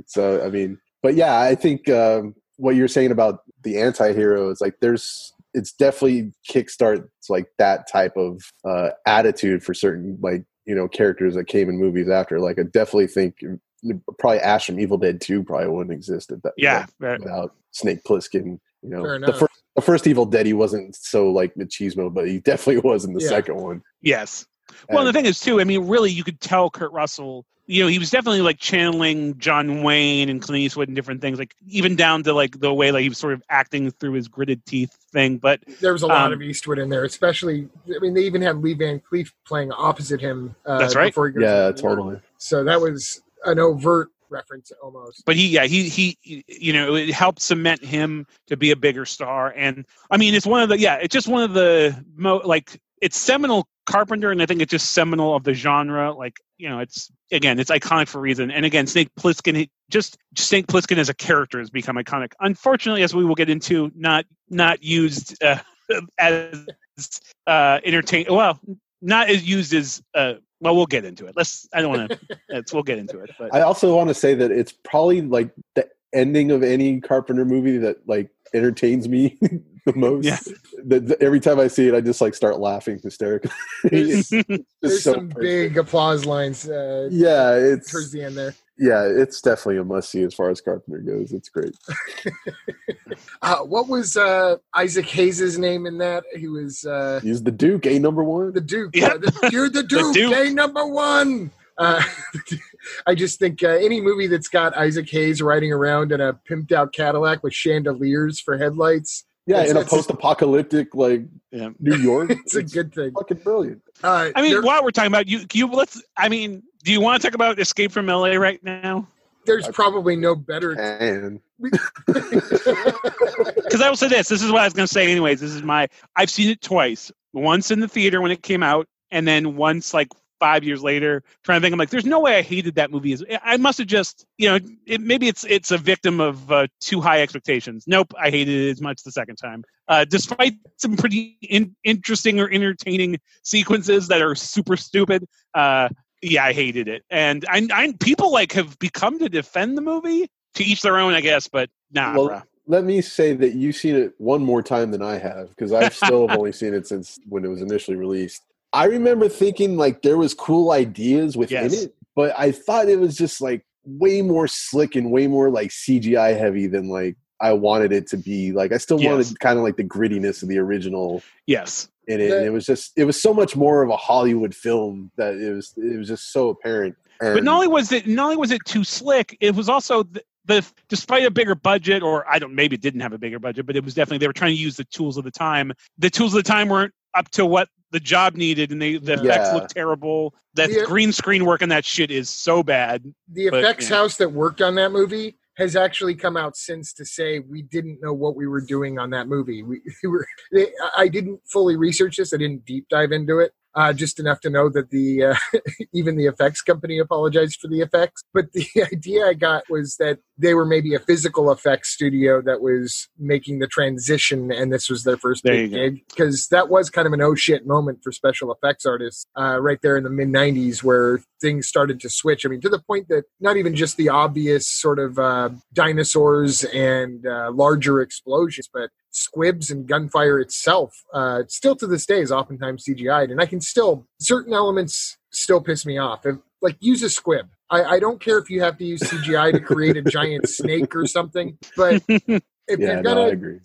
So I mean, but yeah, I think um, what you're saying about the anti-hero is like there's it's definitely kickstarts like that type of uh, attitude for certain like you know characters that came in movies after. Like I definitely think probably Ash from Evil Dead Two probably wouldn't exist at that Yeah, right. without Snake Plissken. You know, the first the first Evil Dead he wasn't so like machismo, but he definitely was in the Yeah. second one. yes. Well, And- the thing is too. I mean, really, you could tell Kurt Russell. You know, he was definitely like channeling John Wayne and Clint Eastwood and different things. Like even down to like the way like he was sort of acting through his gritted teeth thing. But There was a lot Um, of Eastwood in there, especially. I mean, they even had Lee Van Cleef playing opposite him. Uh, That's right. before he yeah, to New totally. So that was an overt reference almost. but he yeah he he you know it helped cement him to be a bigger star and i mean it's one of the yeah it's just one of the mo like it's seminal carpenter and i think it's just seminal of the genre like you know it's again it's iconic for a reason. And again snake plissken just snake plissken as a character has become iconic. Unfortunately as we will get into not not used uh, as uh entertain well not as used as uh well we'll get into it. Let's i don't want to let's we'll get into it but I also want to say that it's probably like the ending of any Carpenter movie that like entertains me the most. Yeah. The, the- every time I see it, I just like start laughing hysterically. There's, there's so some perfect. big applause lines uh, Yeah, it's towards the end there. yeah, it's definitely a must see as far as Carpenter goes. It's great. Uh, what was uh, Isaac Hayes' name in that? He was uh, He's the Duke, a number one. the Duke. Yeah. Uh, the, you're the Duke, Duke. A number one. Uh, I just think uh, any movie that's got Isaac Hayes riding around in a pimped out Cadillac with chandeliers for headlights. Yeah, It's- in a post-apocalyptic like Yeah. New York, It's a good thing. fucking brilliant. Uh, I mean, there- while we're talking about you, you let's. I mean, do you want to talk about Escape from LA right now? there's probably no better. Because I will say this. This is what I was going to say. Anyways, this is my. I've seen it twice. Once in the theater when it came out, and then once like five years later. Trying to think, I'm like, there's no way I hated that movie. I must have just, you know, it, maybe it's it's a victim of uh, too high expectations. Nope, I hated it as much the second time. Uh, despite some pretty in, interesting or entertaining sequences that are super stupid. Uh, yeah, I hated it, and I, I people like have become to defend the movie. To each their own, I guess, but nah, Well, bruh. let me say that you've seen it one more time than I have because I've still have only seen it since when it was initially released. I remember thinking like there was cool ideas within Yes. it, but I thought it was just like way more slick and way more like CGI heavy than like I wanted it to be. Like I still Yes. wanted kind of like the grittiness of the original yes, in it, The- and it was just it was so much more of a Hollywood film that it was it was just so apparent. but And- not only was it not only was it too slick, it was also the, the despite a bigger budget, or I don't maybe it didn't have a bigger budget, but it was definitely they were trying to use the tools of the time. The tools of the time weren't up to what the job needed, and they, the effects look terrible. That Yeah. green screen work on that shit is so bad. the But, effects yeah. house that worked on that movie has actually come out since to say we didn't know what we were doing on that movie. We, we were, they, I didn't fully research this. I didn't deep dive into it. Uh, just enough to know that the uh, even the effects company apologized for the effects. But the idea I got was that they were maybe a physical effects studio that was making the transition, and this was their first There big gig because that was kind of an oh shit moment for special effects artists uh, right there in the mid '90s where things started to switch. I mean, to the point that not even just the obvious sort of uh, dinosaurs and uh, larger explosions, but squibs and gunfire itself, uh, still to this day is oftentimes CGI'd, and I can still certain elements still piss me off. If, like use a squib. I, I don't care if you have to use CGI to create a giant snake or something, but if yeah, you're gonna I agree.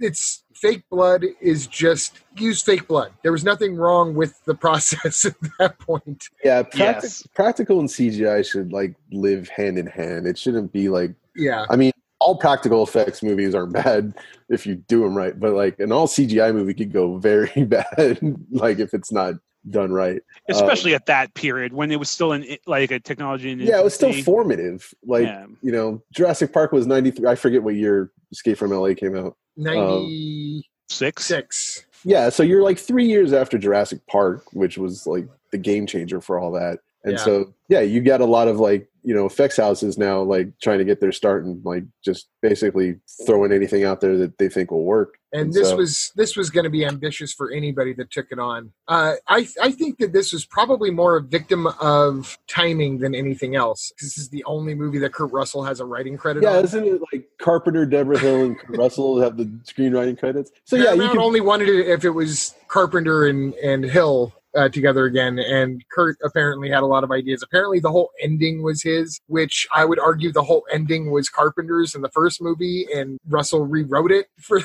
it's fake blood is just use fake blood. There was nothing wrong with the process at that point. Yeah, practic- Yes. practical and CGI should like live hand in hand. It shouldn't be like Yeah. I mean, all practical effects movies aren't bad if you do them right, but like an all CGI movie could go very bad, like if it's not done right. Especially um, at that period when it was still in like a technology. In Yeah, it was still formative. Like Yeah. you know, Jurassic Park was ninety three. I forget what year Escape from LA came out. 96. Um, six. Yeah, so you're like three years after Jurassic Park, which was like the game changer for all that. And Yeah. so, yeah, you got a lot of like, you know, effects houses now like trying to get their start and like just basically throwing anything out there that they think will work. and And this so- was this was going to be ambitious for anybody that took it on. Uh, I I think that this was probably more a victim of timing than anything else. This is the only movie that Kurt Russell has a writing credit Yeah, on. isn't it like Carpenter, Debra Hill, and Kurt Russell have the screenwriting credits? So yeah, you Paramount can, only wanted it if it was Carpenter and and Hill uh, together again, and Kurt apparently had a lot of ideas. Apparently, the whole ending was his, which I would argue the whole ending was Carpenter's in the first movie, and Russell rewrote it for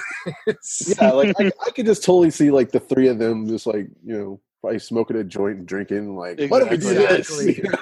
this. yeah, like I, I could just totally see like the three of them just like you know probably smoking a joint and drinking. Like, what if we do this?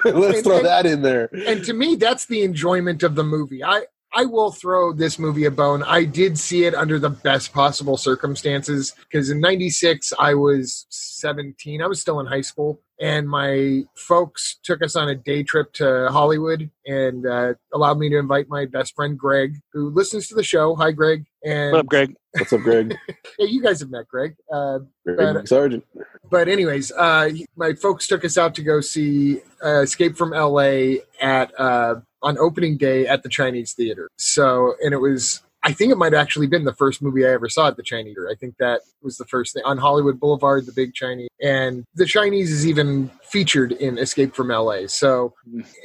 Let's And- throw and- that in there. and to me that's the enjoyment of the movie i i will throw this movie a bone i did see it under the best possible circumstances because in 96 i was 17 i was still in high school and my folks took us on a day trip to hollywood and uh, allowed me to invite my best friend greg who listens to the show hi greg and What up, Greg? What's up, Greg? Hey, you guys have met greg uh, Greg But- Sargent. but anyways, uh, my folks took us out to go see uh, Escape from L.A. at uh, on opening day at the Chinese Theater. So, and it was. I think it might have actually been the first movie I ever saw at the Chinese Theater. I think that was the first thing on Hollywood Boulevard, the big Chinese, and the Chinese is even featured in Escape from L.A. So,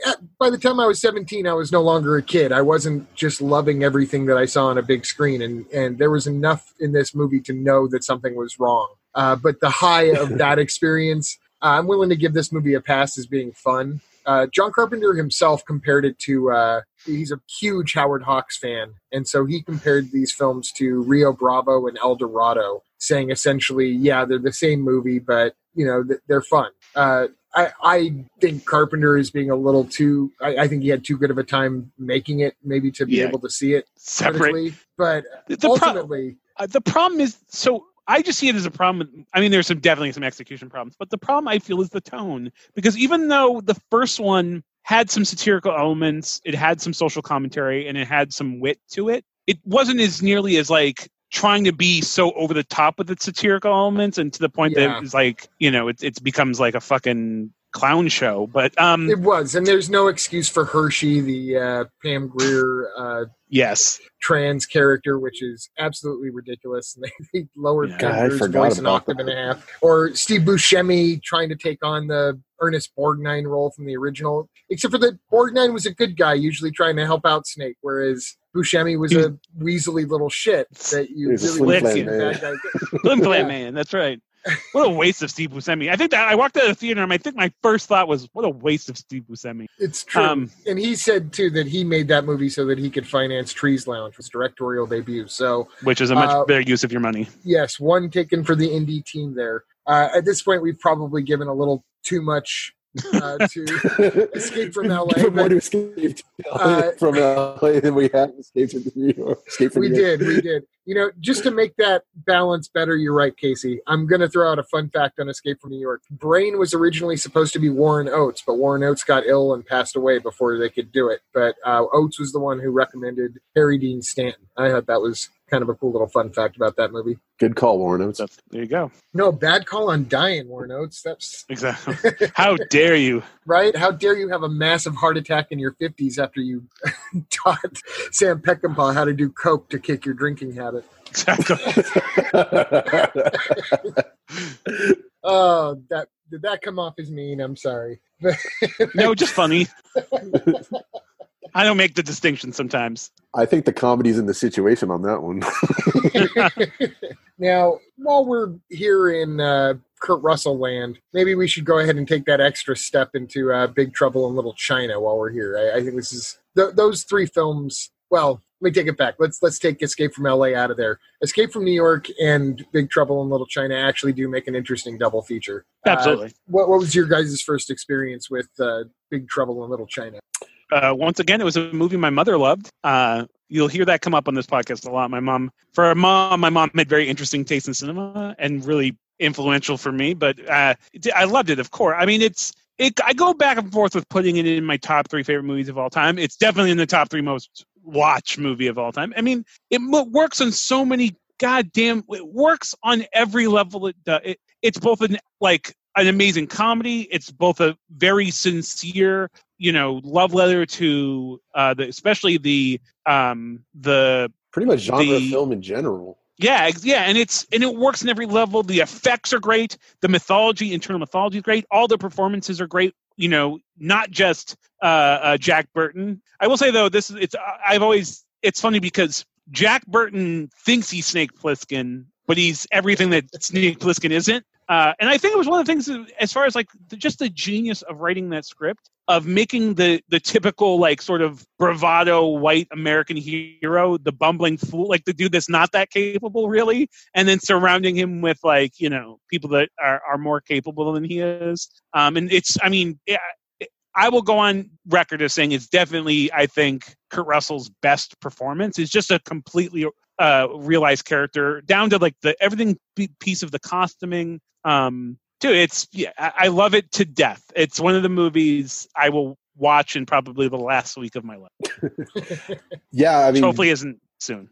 uh, by the time I was 17, I was no longer a kid. I wasn't just loving everything that I saw on a big screen, and and there was enough in this movie to know that something was wrong. Uh, but the high of that experience, uh, I'm willing to give this movie a pass as being fun. Uh, John Carpenter himself compared it to. Uh, he's a huge Howard Hawks fan, and so he compared these films to Rio Bravo and El Dorado, saying essentially, yeah, they're the same movie, but you know th- they're fun. Uh, I, I think Carpenter is being a little too. I, I think he had too good of a time making it, maybe to be Yeah. able to see it separately. But The, pro- ultimately, uh, the problem is so I just see it as a problem. I mean, there's some definitely some execution problems, but the problem I feel is the tone because even though the first one had some satirical elements, it had some social commentary, and it had some wit to it. It wasn't as nearly as like trying to be so over the top with its satirical elements and to the point Yeah. that it's like you know it, it becomes like a fucking clown show. But um, it was, and there's no excuse for Hershe, the uh, Pam Grier uh, yes, trans character, which is absolutely ridiculous. And they, they lowered Yeah. Pam Grier's voice an octave that. and a half. Or Steve Buscemi trying to take on the Ernest Borgnine role from the original. Except for that Borgnine was a good guy, usually trying to help out Snake, whereas Buscemi was a weaselly little shit that you He's a really Slim want Flam man. Slim Flam Yeah. Man. That's right. What a waste of Steve Buscemi. I think that I walked out of the theater and I think my first thought was, "What a waste of Steve Buscemi." It's true. Um, and he said too that he made that movie so that he could finance Trees Lounge, his directorial debut. So which is a much Uh, better use of your money. yes, one taken for the indie team there. Uh, at this point, we've probably given a little too much uh, to Escape from LA, Give more but- to escape Uh, from LA than we have escaped from New York. Escape from we New York. did, we did. You know, just to make that balance better, you're right, Casey. I'm going to throw out a fun fact on Escape from New York. Brain was originally supposed to be Warren Oates, but Warren Oates got ill and passed away before they could do it. But uh, Oates was the one who recommended Harry Dean Stanton. I thought that was kind of a cool little fun fact about that movie. Good call, Warren Oates. So there you go. No, bad call on dying, Warren Oates. That's Exactly. How dare you? right. How dare you have a massive heart attack in your 50s after you taught Sam Peckinpah how to do coke to kick your drinking habit? Exactly. Oh, that did that come off as mean? I'm sorry. No, just funny. I don't make the distinction sometimes. I think the comedy's in the situation on that one. now, while we're here in uh, Kurt Russell land, maybe we should go ahead and take that extra step into uh, Big Trouble in Little China while we're here. I, I think this is th- those three films. Well, let me take it back. Let's let's take Escape from L.A. out of there. Escape from New York and Big Trouble in Little China actually do make an interesting double feature. Uh, Absolutely. what what was your guys' first experience with uh, Big Trouble in Little China? Uh, once again, it was a movie my mother loved. Uh, you'll hear that come up on this podcast a lot. My mom, for a mom, my mom had very interesting taste in cinema and really influential for me. But uh, I loved it, of course. I mean, it's it. I go back and forth with putting it in my top three favorite movies of all time. It's definitely in the top three most watch movie of all time. I mean, it works on so many goddamn. It works on every level. It, does. it it's both an like an amazing comedy. It's both a very sincere, you know, love letter to uh, the especially the um the Pretty much genre The- film in general. yeah yeah and it's and it works in every level. The effects are great. The mythology, internal mythology is great. All the performances are great. You know, not just uh, uh, Jack Burton. I will say though, this is it's I've always it's funny because Jack Burton thinks he's Snake Plissken, but he's everything that Snake Plissken isn't. Uh, and I think it was one of the things, as far as like the, just the genius of writing that script, of making the the typical like sort of bravado white American hero, the bumbling fool, like the dude that's not that capable really, and then surrounding him with like you know people that are, are more capable than he is. Um, and it's, I mean, I will go on record as saying it's definitely, I think, Kurt Russell's best performance. It's just a completely uh, realized character, down to like the everything piece of the costuming. Um, dude, it's yeah, I, I love it to death. It's one of the movies I will watch in probably the last week of my life. Yeah, I mean, hopefully isn't soon.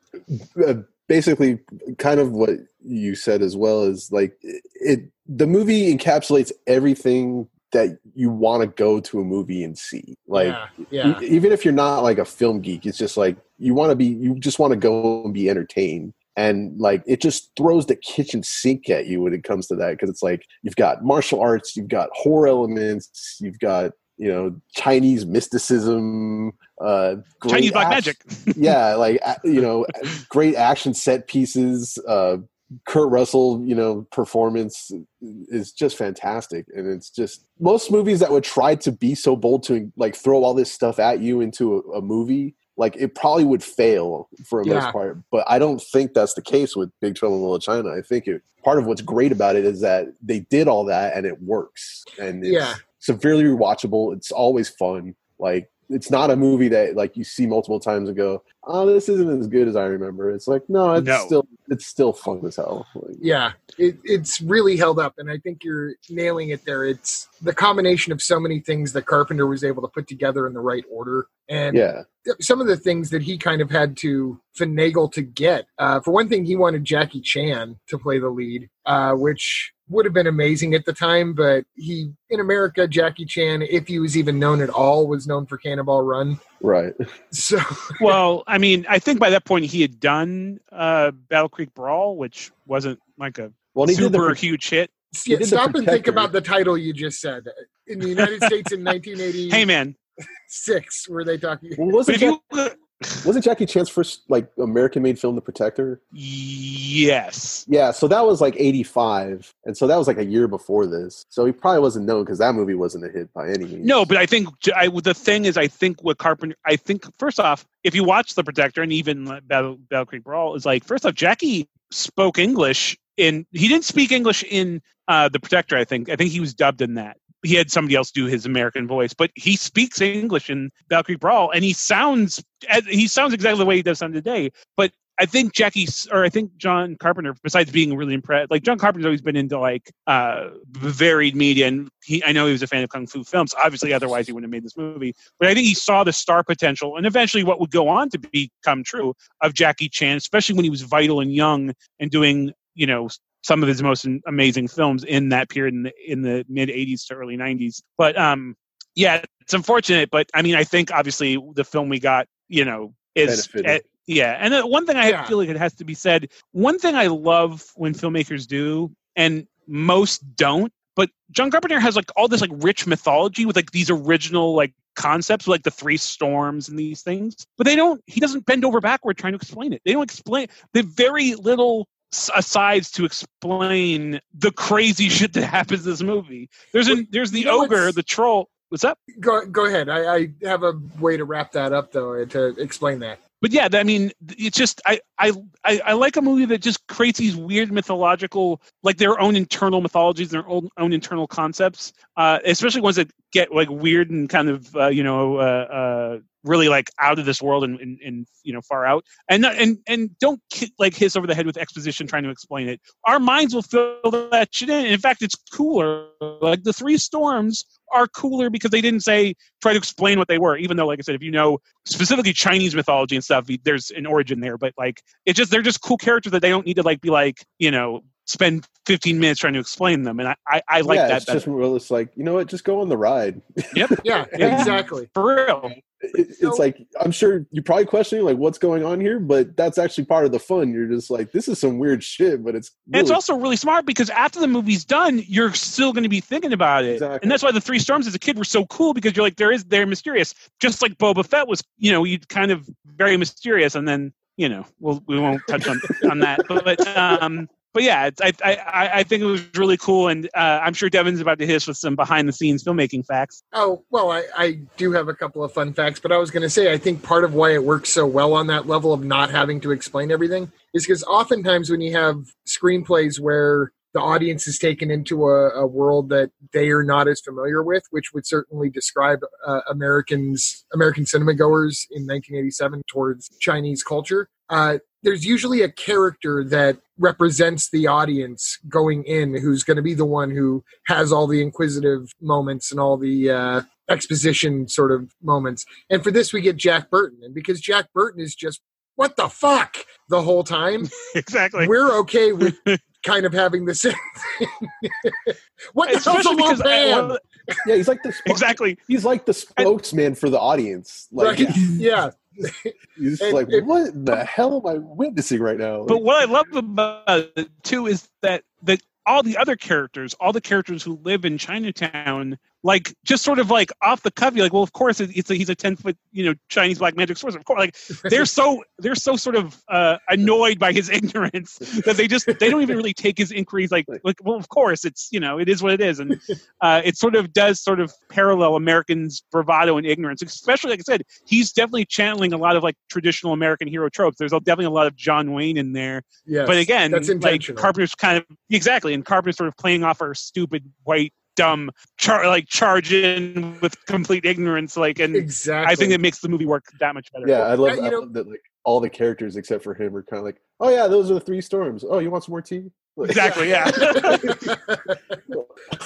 uh, basically kind of what you said as well is like it the movie encapsulates everything that you want to go to a movie and see like yeah, yeah. e- even if you're not like a film geek it's just like you want to be you just want to go and be entertained and like it just throws the kitchen sink at you when it comes to that because it's like you've got martial arts you've got horror elements you've got you know chinese mysticism uh Chinese black magic. yeah, like you know, great action set pieces. Uh, Kurt Russell, you know, performance is just fantastic, and it's just most movies that would try to be so bold to like throw all this stuff at you into a, a movie. Like it probably would fail for a Yeah. most part, but I don't think that's the case with Big Trouble in Little China. I think it, part of what's great about it is that they did all that and it works, and it's, Yeah. severely rewatchable. It's always fun. Like it's not a movie that like you see multiple times and go, oh, this isn't as good as I remember. It's like no, it's No. still it's still fun as hell. Like, Yeah, it, it's really held up, and I think you're nailing it there. It's the combination of so many things that Carpenter was able to put together in the right order, and yeah, some of the things that he kind of had to finagle to get. Uh, for one thing, he wanted Jackie Chan to play the lead, uh, which would have been amazing at the time. But he, in America, Jackie Chan, if he was even known at all, was known for Cannonball Run. right. So well, I mean, I think by that point he had done uh, Battle Creek Brawl, which wasn't like a Well, and he did super the huge hit. yeah, did stop and think about the title you just said. In the United States in 1986, Hey, man, Six were they talking? well, wasn't if you Jack, wasn't Jackie Chan's first like American made film, The Protector? yes, Yeah, so that was like '85, and so that was like a year before this. So he probably wasn't known because that movie wasn't a hit by any means. No, but I think I, the thing is, I think what Carpenter, I think first off, if you watch The Protector and even Battle, Battle Creek Brawl, is like first off, Jackie spoke English in. He didn't speak English in uh, The Protector. I think. I think he was dubbed in that. He had somebody else do his American voice, but he speaks English in Battle Creek Brawl, and he sounds he sounds exactly the way he does sound today. But I think Jackie, or I think John Carpenter, besides being really impressed, like John Carpenter's always been into like uh, varied media, and he, I know he was a fan of kung fu films. Obviously, otherwise he wouldn't have made this movie. But I think he saw the star potential, and eventually what would go on to become true of Jackie Chan, especially when he was vital and young and doing, you know, some of his most amazing films in that period in the, in the mid '80s to early '90s. But um, yeah, it's unfortunate, but I mean, I think obviously the film we got, you know, is Benefited. eh, yeah. And one thing I Yeah. feel like it has to be said. One thing I love when filmmakers do, and most don't, but John Carpenter has like all this like rich mythology with like these original like concepts like the three storms and these things but they don't he doesn't bend over backward trying to explain it they don't explain they very little s- asides to explain the crazy shit that happens in this movie there's an there's the You know ogre the troll what's up Go go ahead. I, I have a way to wrap that up though to explain that. but yeah, I mean, it's just I, I I I like a movie that just creates these weird mythological, like their own internal mythologies, their own own internal concepts, uh, especially ones that get like weird and kind of uh, you know uh, uh, really like out of this world and, and, and you know far out, and and and don't like hiss over the head with exposition trying to explain it. Our minds will fill that shit in. In fact, it's cooler. Like the three storms are cooler because they didn't say try to explain what they were, even though, like I said, if you know specifically Chinese mythology and stuff, there's an origin there. But like, it's just they're just cool characters that they don't need to like be like you know spend 15 minutes trying to explain them, and I I, I like yeah, that it's better. just well, it's like you know what, just go on the ride. Yeah, Yeah. exactly. for real. It- So- it's like I'm sure you're probably questioning like what's going on here, but that's actually part of the fun. You're just like, this is some weird shit, but it's And it's also really smart because after the movie's done, you're still going to be thinking about it, Exactly. and that's why the Three Storms as a kid were so cool because you're like, there is they're mysterious, just like Boba Fett was, you know, you kind of very mysterious, and then you know, we'll we won't touch on on that, but, but um. But yeah, I, I I- think it was really cool, and uh, I'm sure Devin's about to hiss with some behind the scenes filmmaking facts. Oh, well, I, I do have a couple of fun facts, but I was going to say I think part of why it works so well on that level of not having to explain everything is because oftentimes when you have screenplays where the audience is taken into a, a world that they are not as familiar with, which would certainly describe uh, Americans, American cinema goers in 1987 towards Chinese culture. Uh, there's usually a character that represents the audience going in who's going to be the one who has all the inquisitive moments and all the uh, exposition sort of moments. And for this, we get Jack Burton. And because Jack Burton is just, what the fuck the whole time, exactly. we're okay with kind of having the same thing. what the hell's a Especially little because band? I, yeah, he's like the sp- exactly. he's like the spokesman for the audience. Like Right. Yeah. he's And- like, and- what in the hell am I witnessing right now? But Like, what I love about it too is that that all the other characters, all the characters who live in Chinatown, like just sort of like off the cuff, you're like, well, of course it's a, he's a ten foot, you know, Chinese black magic sorcerer. Of course, like they're so they're so sort of uh, annoyed by his ignorance that they just they don't even really take his inquiries like like well, of course it's you know it is what it is, and uh, it sort of does sort of parallel Americans' bravado and ignorance, especially like I said, he's definitely channeling a lot of like traditional American hero tropes. There's definitely a lot of John Wayne in there Yes, but again, that's like intentional. Carpenter's kind of exactly, and Carpenter's sort of playing off our stupid white dumb char like charge in with complete ignorance like and exactly. I think it makes the movie work that much better. Yeah, I love, you I know- love that. Like all the characters except for him are kind of like, oh yeah, those are the three storms. Oh, you want some more tea? Like, Exactly, yeah.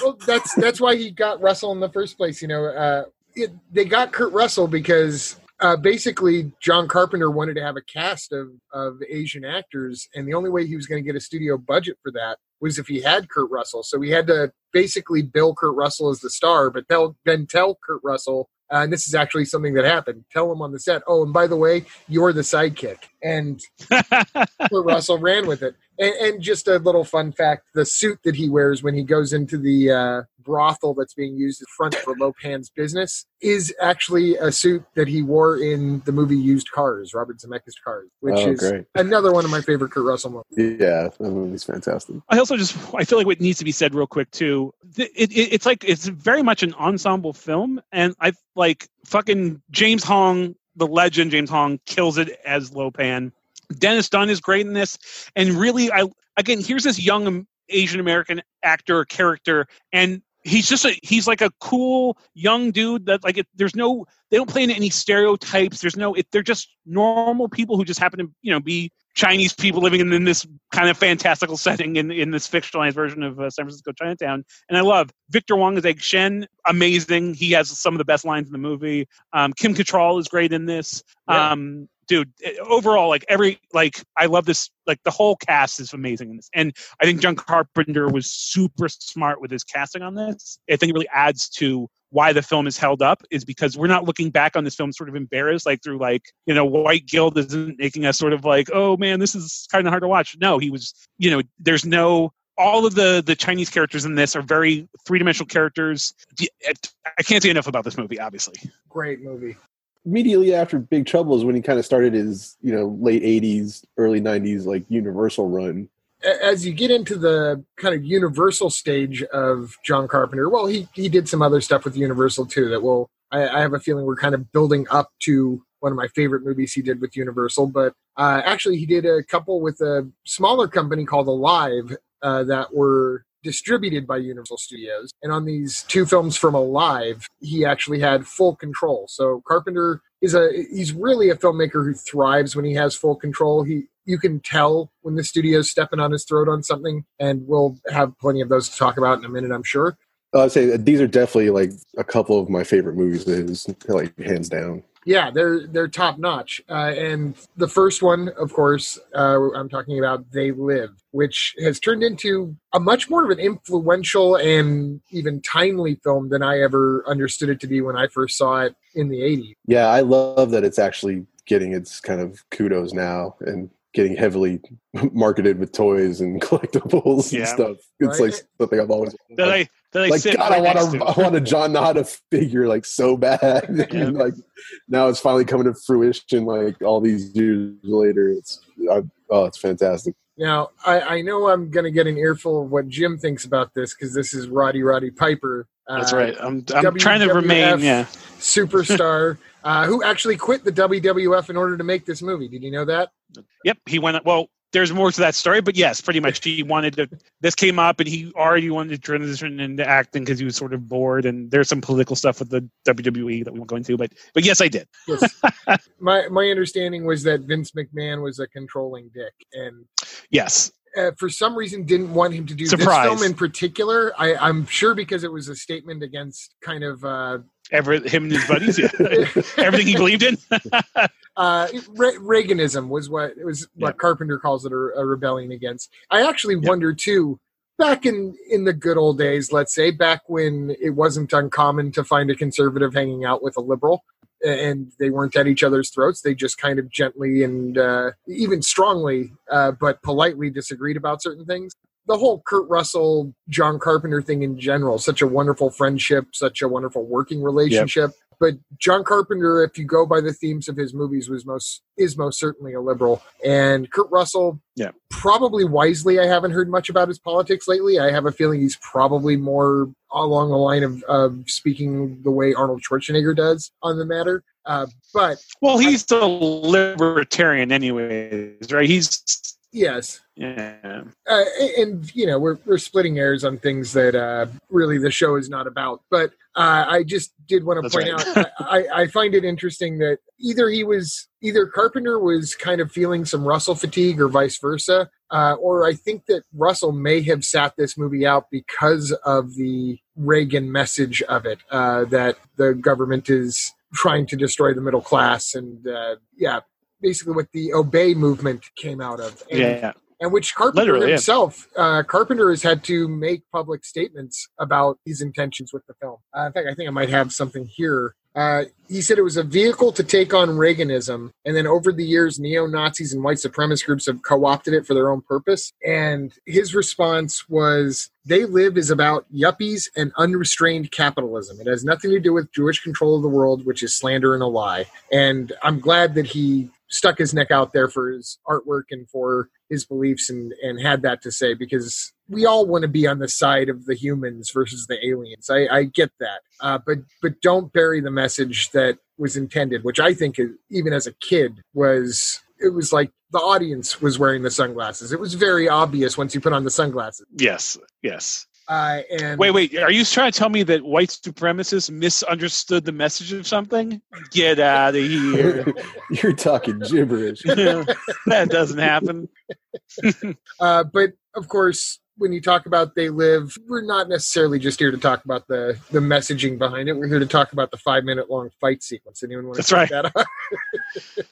well, that's that's why he got Russell in the first place. You know, uh, it, they got Kurt Russell because uh, basically John Carpenter wanted to have a cast of of Asian actors, and the only way he was going to get a studio budget for that was if he had Kurt Russell. So he had to basically bill Kurt Russell as the star, but tell, then tell Kurt Russell. Uh, and this is actually something that happened. Tell him on the set, oh, and by the way, you're the sidekick. And Kurt Russell ran with it. And, and just a little fun fact: the suit that he wears when he goes into the uh, brothel that's being used as front for Lo Pan's business is actually a suit that he wore in the movie Used Cars, Robert Zemeckis Cars, which Oh, is great. another one of my favorite Kurt Russell movies. yeah, that movie's fantastic. I also just I feel like what needs to be said real quick too. It, it, it's like it's very much an ensemble film, and I like fucking James Hong, the legend James Hong, kills it as Lopan. Dennis Dun is great in this, and really, I again here's this young Asian American actor character, and he's just a he's like a cool young dude that like it, there's no they don't play into any stereotypes. There's no it, they're just normal people who just happen to you know be Chinese people living in, in this kind of fantastical setting in, in this fictionalized version of uh, San Francisco Chinatown. And I love Victor Wong as Egg Shen, amazing. He has some of the best lines in the movie. Um, Kim Cattrall is great in this. Um, dude, eh, overall, like every like I love this. Like the whole cast is amazing in this, and I think John Carpenter was super smart with his casting on this. I think it really adds to why the film is held up is because we're not looking back on this film sort of embarrassed like through like you know white Guild isn't making us sort of like oh man this is kind of hard to watch no he was you know there's no all of the the chinese characters in this are very three-dimensional characters I can't say enough about this movie obviously Great movie. Immediately after Big Trouble is when he kind of started his, you know, late '80s, early '90s like Universal run. As you get into the kind of Universal stage of John Carpenter, well, he he did some other stuff with Universal too. That will I, I have a feeling we're kind of building up to one of my favorite movies he did with Universal. But uh, actually, he did a couple with a smaller company called Alive uh, that were distributed by Universal Studios. And on these two films from Alive, he actually had full control. So Carpenter is a he's really a filmmaker who thrives when he has full control. He you can tell when the studio's stepping on his throat on something, and we'll have plenty of those to talk about in a minute, I'm sure. I'd say these are definitely like a couple of my favorite movies. Of his, like hands down. Yeah, they're they're top notch. Uh, and the first one, of course, uh, I'm talking about "They Live," which has turned into a much more of an influential and even timely film than I ever understood it to be when I first saw it in the '80s. Yeah, I love that it's actually getting its kind of kudos now and getting heavily marketed with toys and collectibles Yeah. and stuff. It's Right. like something I've always that i that i like sit God, right I want a, to. I want a John Nada figure like so bad. Yeah. and, like now it's finally coming to fruition. Like all these years later, it's I, oh, it's fantastic. Now, I, I know I'm going to get an earful of what Jim thinks about this because this is Roddy Roddy Piper. Uh, that's right i'm, I'm trying to remain yeah superstar uh, who actually quit the WWF in order to make this movie. Did you know that? Yep, he went. Well, there's more to that story, but yes, pretty much he wanted to. This came up, and he already wanted to transition into acting because he was sort of bored. And there's some political stuff with the WWE that we won't go into, but but yes, I did. Yes. my my understanding was that Vince McMahon was a controlling dick, and Yes, uh, for some reason didn't want him to do Surprise. this film in particular. I, I'm sure because it was a statement against kind of uh, ever him and his buddies, yeah. everything he believed in. uh, Re- Reaganism was what it was what Yeah. Carpenter calls it a, a rebellion against. I actually Yeah. wonder too. Back in in the good old days, let's say back when it wasn't uncommon to find a conservative hanging out with a liberal, and they weren't at each other's throats. They just kind of gently and uh, even strongly, uh, but politely disagreed about certain things. The whole Kurt Russell, John Carpenter thing in general, such a wonderful friendship, such a wonderful working relationship. But John Carpenter, if you go by the themes of his movies, was most is most certainly a liberal. And Kurt Russell, Yeah. probably wisely. I haven't heard much about his politics lately. I have a feeling he's probably more along the line of, of speaking the way Arnold Schwarzenegger does on the matter. Uh, but well, he's a libertarian, anyways, right? He's Yes. Yeah. Uh, and you know we're we're splitting hairs on things that uh, really the show is not about. But uh, I just did want to That's point right. out I, I find it interesting that either he was either Carpenter was kind of feeling some Russell fatigue or vice versa, uh, or I think that Russell may have sat this movie out because of the Reagan message of it uh, that the government is trying to destroy the middle class and uh, yeah basically what the obey movement came out of and Yeah. and which Carpenter Literally, yeah. himself, uh, Carpenter has had to make public statements about his intentions with the film. Uh, in fact, I think I might have something here. Uh, he said it was a vehicle to take on Reaganism, and then over the years, neo Nazis and white supremacist groups have co opted it for their own purpose. And his response was, They live is about yuppies and unrestrained capitalism. It has nothing to do with Jewish control of the world, which is slander and a lie. And I'm glad that he stuck his neck out there for his artwork and for his beliefs and, and had that to say because we all want to be on the side of the humans versus the aliens. I, I get that, uh, but but don't bury the message that was intended, which I think even as a kid was it was like the audience was wearing the sunglasses. It was very obvious once you put on the sunglasses. Yes. Yes. Uh, and Wait, wait. Are you trying to tell me that white supremacists misunderstood the message of something? Get out of here. You're talking gibberish. that doesn't happen. Uh, but of course, when you talk about they live, we're not necessarily just here to talk about the the messaging behind it. We're here to talk about the five minute long fight sequence. Anyone want to That's right. that out?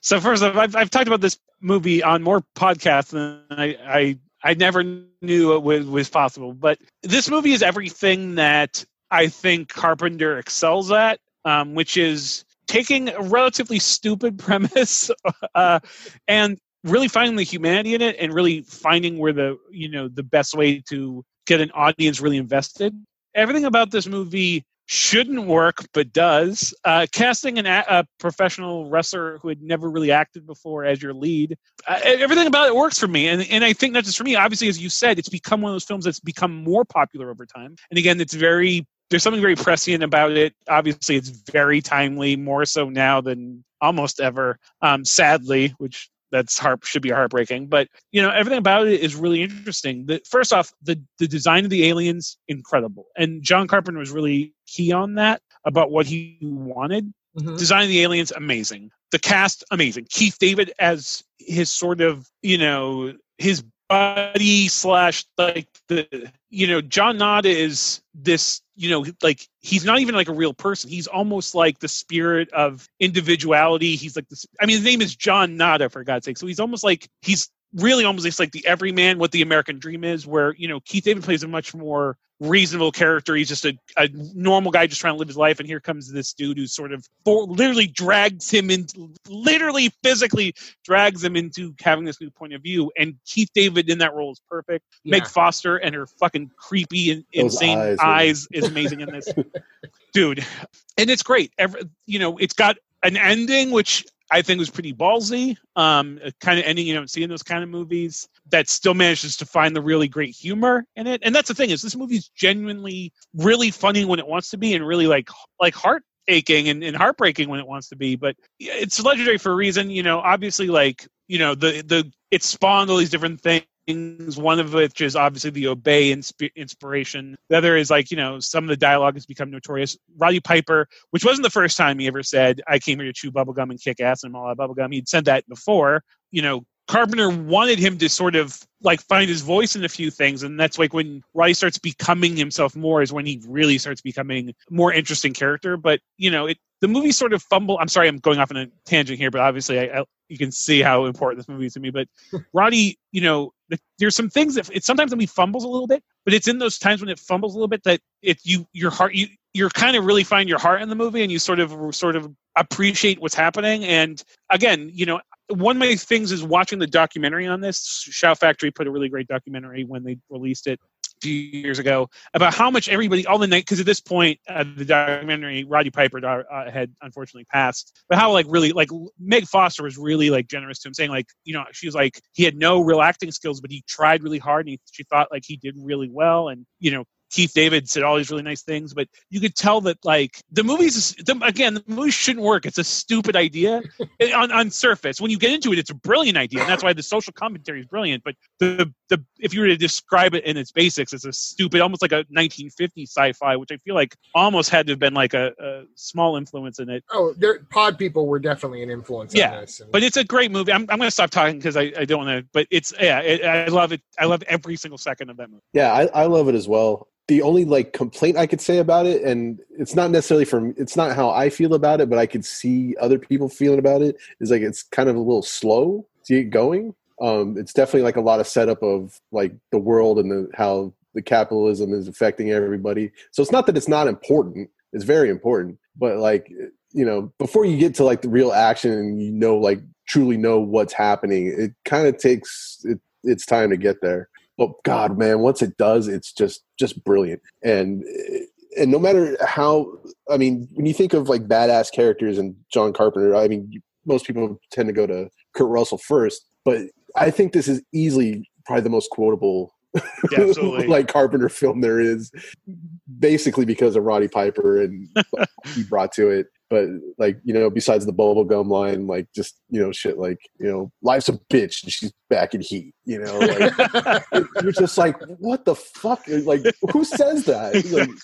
So first off, I've, I've talked about this movie on more podcasts than I I, I never knew it was, was possible. But this movie is everything that I think Carpenter excels at, um, which is taking a relatively stupid premise uh, and really finding the humanity in it, and really finding where the you know the best way to get an audience really invested. Everything about this movie shouldn't work but does. Uh, casting an a, professional wrestler who had never really acted before as your lead uh, everything about it works for me. And, and i think not just for me obviously as you said it's become one of those films that's become more popular over time. And again it's very there's something very prescient about it. Obviously it's very timely more so now than almost ever um, sadly which that's harp should be heartbreaking but you know everything about it is really interesting. The, first off the the design of the aliens incredible and john carpenter was really key on that about what he wanted. Mhm. design of the aliens amazing. The cast amazing. Keith david as his sort of you know his buddy slash like the you know john nada is this you know like he's not even like a real person. He's almost like the spirit of individuality. He's like this i mean his name is john nada for god's sake. So he's almost like he's really almost just like the everyman what the american dream is where you know keith david plays a much more reasonable character. He's just a, a normal guy just trying to live his life and here comes this dude who sort of for, literally drags him into literally physically drags him into having this new point of view and keith david in that role is perfect. Yeah. meg foster and her fucking creepy and Those insane eyes eyes, is amazing in this. Dude and it's great. Every, you know it's got an ending which i think was pretty ballsy um kind of ending you don't see in those kind of movies that still manages to find the really great humor in it. And that's the thing is this movie is genuinely really funny when it wants to be and really like like heart aching and, and heartbreaking when it wants to be. But it's legendary for a reason you know obviously like you know the the it spawned all these different things one of which is obviously the obey insp- inspiration the other is like you know some of the dialogue has become notorious roddy piper which wasn't the first time he ever said i came here to chew bubblegum and kick ass and all out bubblegum he'd said that before you know Carpenter wanted him to sort of like find his voice in a few things, and that's like when Roddy starts becoming himself more is when he really starts becoming more interesting character. But you know, it the movie sort of fumble. I'm sorry, I'm going off on a tangent here, but obviously, I, I, you can see how important this movie is to me. But Roddy, you know, there's some things that it's sometimes when he fumbles a little bit, but it's in those times when it fumbles a little bit that it you your heart you you're kind of really find your heart in the movie, and you sort of sort of appreciate what's happening. And again, you know, one of my things is watching the documentary on this. Shout Factory put a really great documentary when they released it few years ago about how much everybody, all the night, because at this point, uh, the documentary, Roddy Piper uh, had unfortunately passed, but how like really, like Meg Foster was really like generous to him, saying like, you know, she was like, he had no real acting skills, but he tried really hard and he, she thought like he did really well. And, you know, Keith David said all these really nice things, but you could tell that like the movies the, again the movie shouldn't work. It's a stupid idea on on surface. When you get into it, it's a brilliant idea, and that's why the social commentary is brilliant. But the the if you were to describe it in its basics, it's a stupid, almost like a 1950s sci-fi, which I feel like almost had to have been like a, a small influence in it. Oh, there, Pod people were definitely an influence Yeah, on this. and- But it's a great movie. I'm, I'm going to stop talking because I, I don't want to. But it's yeah, it, I love it. I love every single second of that movie. Yeah, I, I love it as well. The only like complaint I could say about it, and it's not necessarily from it's not how I feel about it, but I could see other people feeling about it, is like it's kind of a little slow to get going. Um, it's definitely like a lot of setup of like the world and the how the capitalism is affecting everybody. So it's not that it's not important; it's very important. But like you know, before you get to like the real action and you know like truly know what's happening, it kind of takes it, its time to get there but god man once it does it's just just brilliant. And and no matter how i mean when you think of like badass characters and john carpenter i mean most people tend to go to kurt russell first but i think this is easily probably the most quotable like carpenter film there is basically because of roddy piper and what he brought to it but like you know besides the bubblegum line like just you know shit like you know life's a bitch and she's back in heat you know like you're just like, what the fuck? Like, who says that?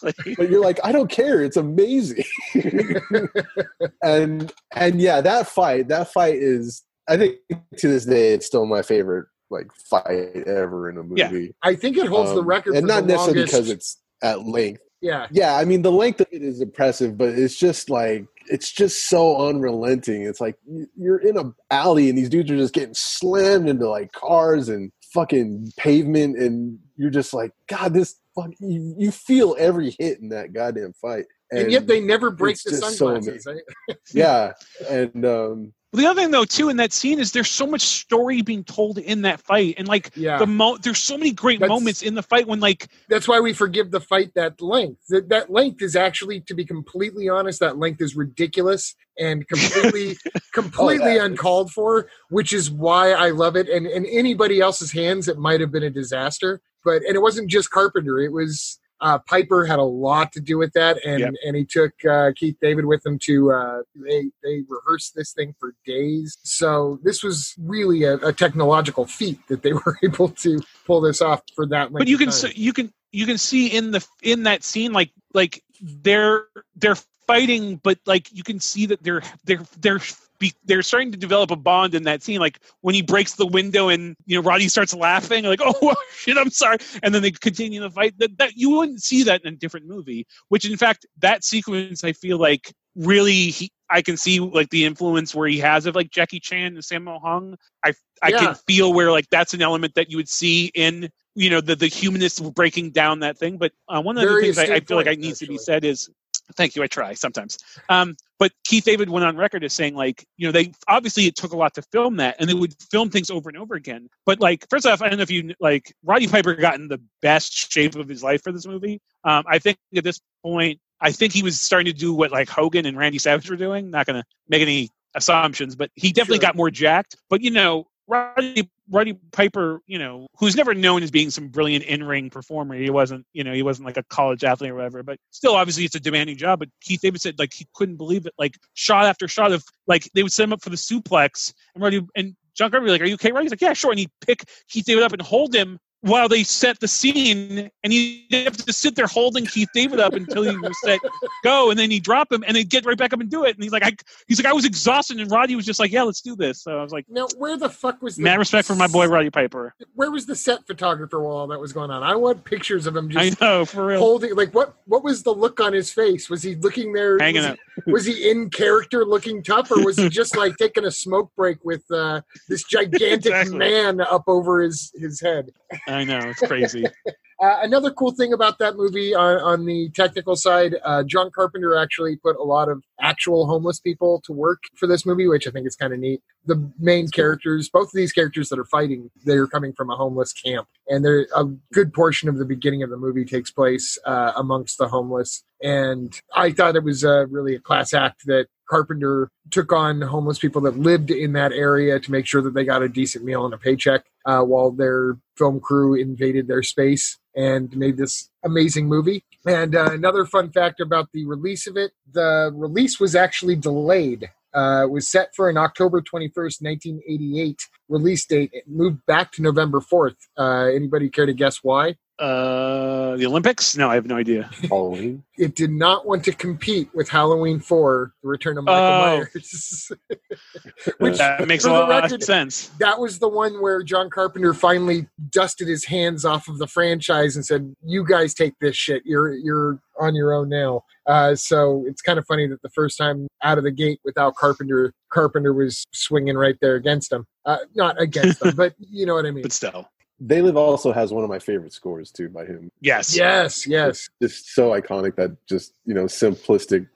Like, but you're like, I don't care. It's amazing. and and yeah, that fight, that fight is, I think to this day, it's still my favorite like fight ever in a Yeah. movie. I think it holds the Um, record and for not the necessarily longest. because it's at length. yeah, Yeah, I mean the length of it is impressive, but it's just like it's just so unrelenting. It's like you're in a alley and these dudes are just getting slammed into like cars and fucking pavement, and you're just like, God, this fuck. You, you feel every hit in that goddamn fight, and, yet they never break the just so sunglasses. eh? yeah, and um, The other thing, though, too, in that scene is there's so much story being told in that fight, and like yeah, the mo- there's so many great That's- moments in the fight when like that's why we forgive the fight that length. That, that length is actually, to be completely honest, that length is ridiculous and completely, completely Oh, uncalled for. Which is why I love it. And in anybody else's hands, it might have been a disaster. But and it wasn't just Carpenter; it was uh, Piper had a lot to do with that, and Yep. and he took uh, Keith David with him to uh, they they rehearsed this thing for days. So this was really a, a technological feat that they were able to pull this off for that. but you can of time. s- you can you can see in the in that scene like like they're they're fighting but like you can see that they're they're they're be, they're starting to develop a bond in that scene. Like when he breaks the window and you know roddy starts laughing like oh shit i'm sorry. And then they continue the fight. That, that you wouldn't see that in a different movie which in fact that sequence i feel like really he, i can see like the influence where he has of like jackie chan and sammo hung i i Yeah. can feel where like that's an element that you would see in you know the the humanists breaking down that thing. But uh, one of the Very things I, I feel like I needs to be said is thank you i try sometimes. Um but keith david went on record as saying like you know they obviously it took a lot to film that and they would film things over and over again. But like first off i don't know if you like roddy piper got in the best shape of his life for this movie. Um i think at this point i think he was starting to do what like hogan and randy savage were doing. Not gonna make any assumptions but he definitely Sure. got more jacked. But you know Roddy, Roddy Piper, you know, who's never known as being some brilliant in-ring performer. He wasn't, you know, he wasn't like a college athlete or whatever. But still, obviously, it's a demanding job. But Keith David said like he couldn't believe it. Like shot after shot of like they would set him up for the suplex, and Roddy and John be like, "Are you okay, Roddy?" He's like, "Yeah, sure." And he'd pick Keith David up and hold him while they set the scene, and he'd have to sit there holding Keith David up until he was set go, and then he'd drop him, and they'd get right back up and do it. And he's like, I, he's like, I was exhausted, and Roddy was just like, Yeah, let's do this. So I was like. Now, where the fuck was the Mad respect for my boy Roddy Piper. Where was the set photographer while all that was going on? I want pictures of him I just know for real. holding. Like, what? What was the look on his face? Was he looking there? Hanging was out. He, was he in character, looking tough, or was he just like taking a smoke break with uh, this gigantic Exactly. man up over his his head? I know it's crazy. Uh, another cool thing about that movie on, on the technical side, uh, John Carpenter actually put a lot of actual homeless people to work for this movie, which I think is kind of neat. The main characters, both of these characters that are fighting, they're coming from a homeless camp, and there a good portion of the beginning of the movie takes place uh, amongst the homeless. And I thought it was uh, really a class act that Carpenter took on homeless people that lived in that area to make sure that they got a decent meal and a paycheck uh, while they're film crew invaded their space and made this amazing movie. And uh, another fun fact about the release of it the release was actually delayed. Uh, it was set for an October 21st, 1988 release date. It moved back to November 4th. Uh, anybody care to guess why? Uh, the Olympics? No, I have no idea. Halloween. It did not want to compete with Halloween 4, The Return of Michael Oh. Myers. Which, that makes a lot record, of sense. that was the one where John Carpenter finally dusted his hands off of the franchise and said, "You guys take this shit. You're you're on your own now." Uh, so it's kind of funny that the first time out of the gate without Carpenter, Carpenter was swinging right there against him. Uh, not against them, but you know what I mean. But still, They Live also has one of my favorite scores too by him. yes. Yes, yes. Just so iconic that just you know simplistic.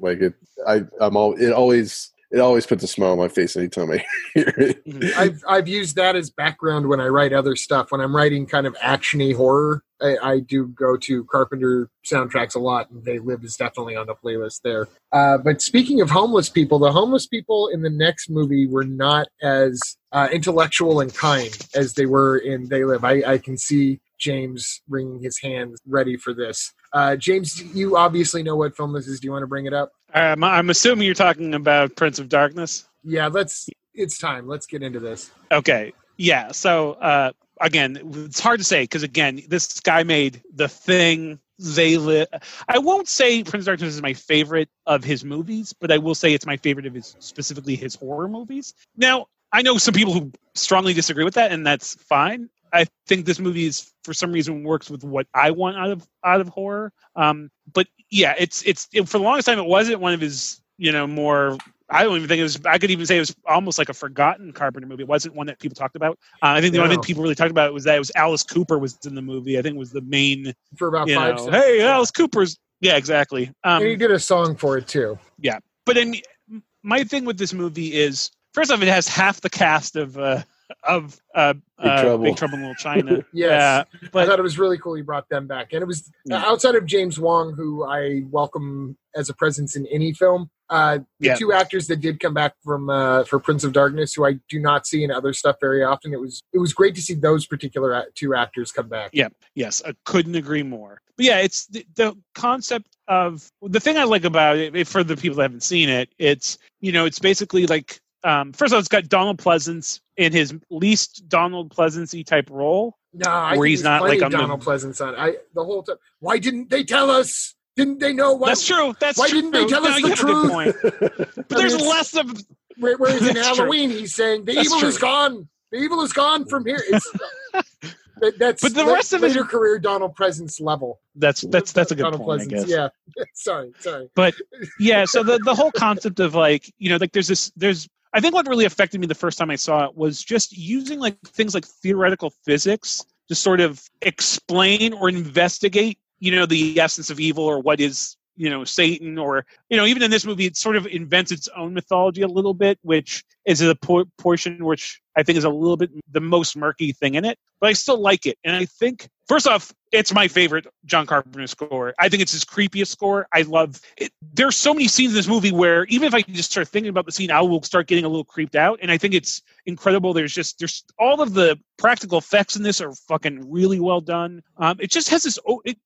Like it, I I'm all it always it always puts a smile on my face anytime I hear it. Mhm. I've I've used that as background when I write other stuff. When I'm writing kind of actiony horror, I, I do go to Carpenter soundtracks a lot, and They Live is definitely on the playlist there. Uh, but speaking of homeless people, the homeless people in the next movie were not as uh, intellectual and kind as they were in They Live. I, I can see James wringing his hands ready for this. Uh, James, you obviously know what film this is. Do you want to bring it up? Um, I'm assuming you're talking about Prince of Darkness. Yeah, let's. It's time. Let's get into this. Okay. Yeah. So uh, again, it's hard to say because again, this guy made the thing. They live. I won't say Prince of Darkness is my favorite of his movies, but I will say it's my favorite of his specifically his horror movies. Now, I know some people who strongly disagree with that, and that's fine. I think this movie is for some reason works with what I want out of out of horror. Um, but yeah, it's it's it, for the longest time it wasn't one of his you know more. I don't even think it was. I could even say it was almost like a forgotten Carpenter movie. It wasn't one that people talked about. Uh, I think the only thing people really talked about was that it was Alice Cooper was in the movie. I think was the main. For about five know, seconds. hey, Alice Cooper's. Yeah, exactly. Um, and he did a song for it too. Yeah, but I mean, my thing with this movie is first off, it has half the cast of uh, of uh, Big uh, Trouble. Big Trouble in Little China. Yes. Yeah, I but thought it was really cool he brought them back. And it was Yeah. outside of James Wong, who I welcome as a presence in any film. Uh, the Yeah. two actors that did come back from uh, for Prince of Darkness, who I do not see in other stuff very often, it was it was great to see those particular two actors come back. Yeah. yes, I couldn't agree more. But yeah, it's the, the concept of the thing I like about it for the people that haven't seen it. It's you know, it's basically like um, first of all, it's got Donald Pleasence in his least Donald Pleasence type role. No, I Where he's not, like, of on the- Donald Pleasence on. I the whole time. Why didn't they tell us? Didn't they know what? That's true. That's why true. didn't they tell No, us the have a good truth? point. But there's less of Where- Whereas in That's true. Halloween, he's saying the That's evil true. is gone. The evil is gone from here. It's, that- that's But the rest of his- later career Donald Pleasence level. that's that's that's a good Donald point. Pleasence. Yeah. sorry, sorry. But yeah so the the whole concept of like you know like there's this there's i think what really affected me the first time i saw it was just using like things like theoretical physics to sort of explain or investigate you know the essence of evil or what is you know satan or you know even in this movie it sort of invents its own mythology a little bit which is a por- portion which i think is a little bit the most murky thing in it but i still like it and i think first off it's my favorite john carpenter score i think it's his creepiest score i love it, there's so many scenes in this movie where even if I just start thinking about the scene, I will start getting a little creeped out. And I think it's incredible. There's just there's all of the practical effects in this are fucking really well done. Um, it just has this. It,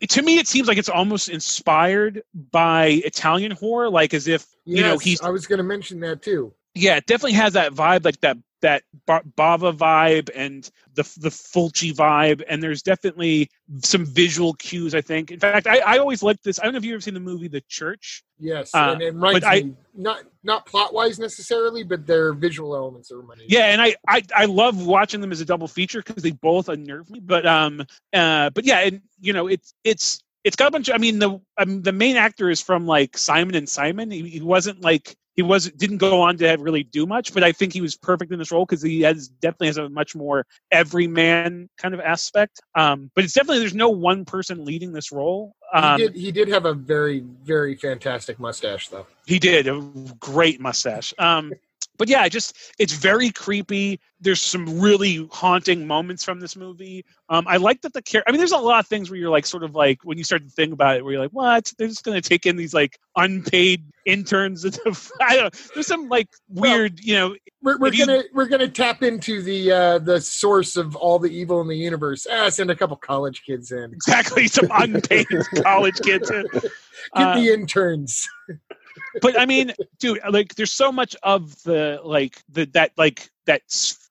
to me, it seems like it's almost inspired by Italian horror, like as if you know Yes, he's I was going to mention that too. yeah, it definitely has that vibe, like that that Ba- Bava vibe and the the Fulci vibe, and there's definitely some visual cues. I think. In fact, I, I always liked this. I don't know if you've ever seen the movie The Church. Yes, Uh, and reminds I- not not plot wise necessarily, but their visual elements are me. Yeah, and I I, I love watching them as a double feature because they both unnerve me. But um uh but yeah, and you know it's it's it's got a bunch. Of, I mean the um, the main actor is from like Simon and Simon. He, he wasn't like he was didn't go on to really do much, but I think he was perfect in this role because he has definitely has a much more everyman kind of aspect. Um, but it's definitely there's no one person leading this role. Um, he did. He did have a very very fantastic mustache though. He did a great mustache. Um, but yeah, just it's very creepy. There's some really haunting moments from this movie. Um, I like that the care. I mean, there's a lot of things where you're like, sort of like when you start to think about it, where you're like, what? They're just going to take in these like unpaid interns. I don't. There's some like weird, well, you know. We're, we're gonna you, we're gonna tap into the uh, the source of all the evil in the universe. Ah, send a couple college kids in. Exactly, some unpaid college kids in. Get uh, the interns but I mean, dude, like, there's so much of the like the that like that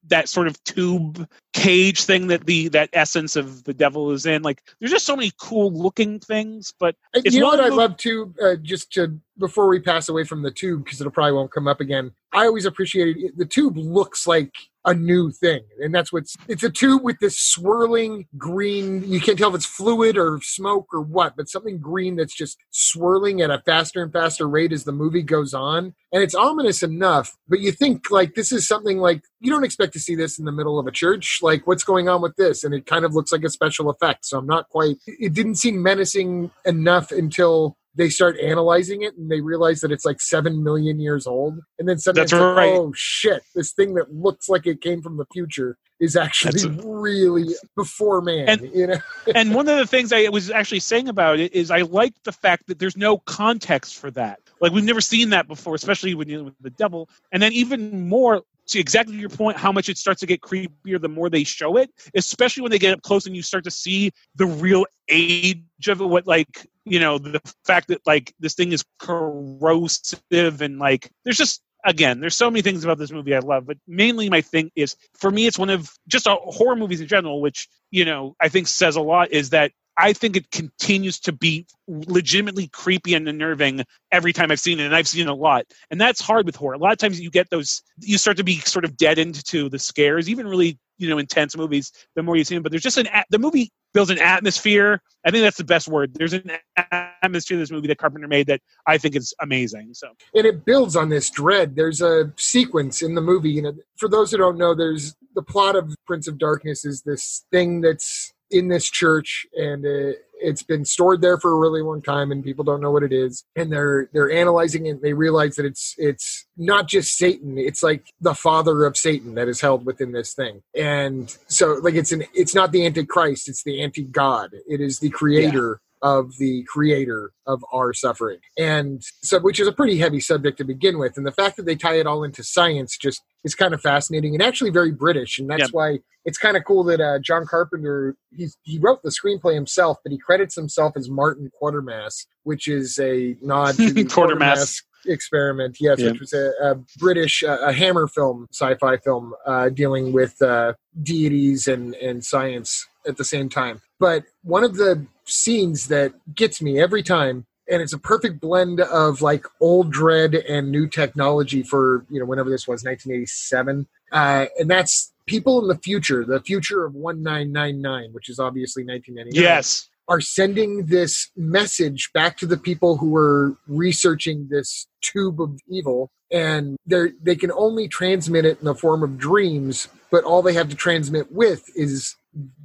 that sort of tube cage thing that the that essence of the devil is in. Like, there's just so many cool looking things. But you know what I love too, uh, just to before we pass away from the tube because it'll probably won't come up again. I always appreciated it. the tube looks like a new thing. And that's what's it's a tube with this swirling green, you can't tell if it's fluid or smoke or what, but something green that's just swirling at a faster and faster rate as the movie goes on. And it's ominous enough, but you think like this is something like you don't expect to see this in the middle of a church. Like what's going on with this? And it kind of looks like a special effect. So I'm not quite it didn't seem menacing enough until they start analyzing it and they realize that it's like seven million years old. And then suddenly, That's right. oh shit, this thing that looks like it came from the future is actually a, really before man. And, you know? and one of the things I was actually saying about it is I like the fact that there's no context for that. Like we've never seen that before, especially when you're with the devil. And then even more to exactly your point, how much it starts to get creepier the more they show it, especially when they get up close and you start to see the real age of it, what like you know the fact that like this thing is corrosive and like there's just again there's so many things about this movie i love but mainly my thing is for me it's one of just a horror movies in general which you know i think says a lot is that I think it continues to be legitimately creepy and unnerving every time I've seen it, and I've seen it a lot. And that's hard with horror. A lot of times you get those, you start to be sort of deadened to the scares, even really you know intense movies the more you see them but there's just an the movie builds an atmosphere. I think that's the best word. There's an atmosphere in this movie that carpenter made that i think is amazing so. And it builds on this dread. There's a sequence in the movie you know for those who don't know there's the plot of prince of darkness is this thing that's in this church and uh, it's been stored there for a really long time and people don't know what it is. And they're they're analyzing it and they realize that it's it's not just satan it's like the father of satan that is held within this thing. And so like it's an it's not the antichrist it's the anti-god. It is the creator of the creator of our suffering. And so, which is a pretty heavy subject to begin with. And the fact that they tie it all into science just is kind of fascinating and actually very British. And that's yep. why it's kind of cool that uh, John Carpenter, he's, he wrote the screenplay himself, but he credits himself as Martin Quatermass which is a nod to the Quatermass experiment yes yeah. which was a, a british uh, a hammer film sci-fi film uh, dealing with uh, deities and and science at the same time but one of the scenes that gets me every time. And it's a perfect blend of like old dread and new technology for you know whenever this was 1987 uh, and that's people in the future the future of 1999 which is obviously 1999 yes. are sending this message back to the people who were researching this tube of evil. And they they can only transmit it in the form of dreams but all they have to transmit with is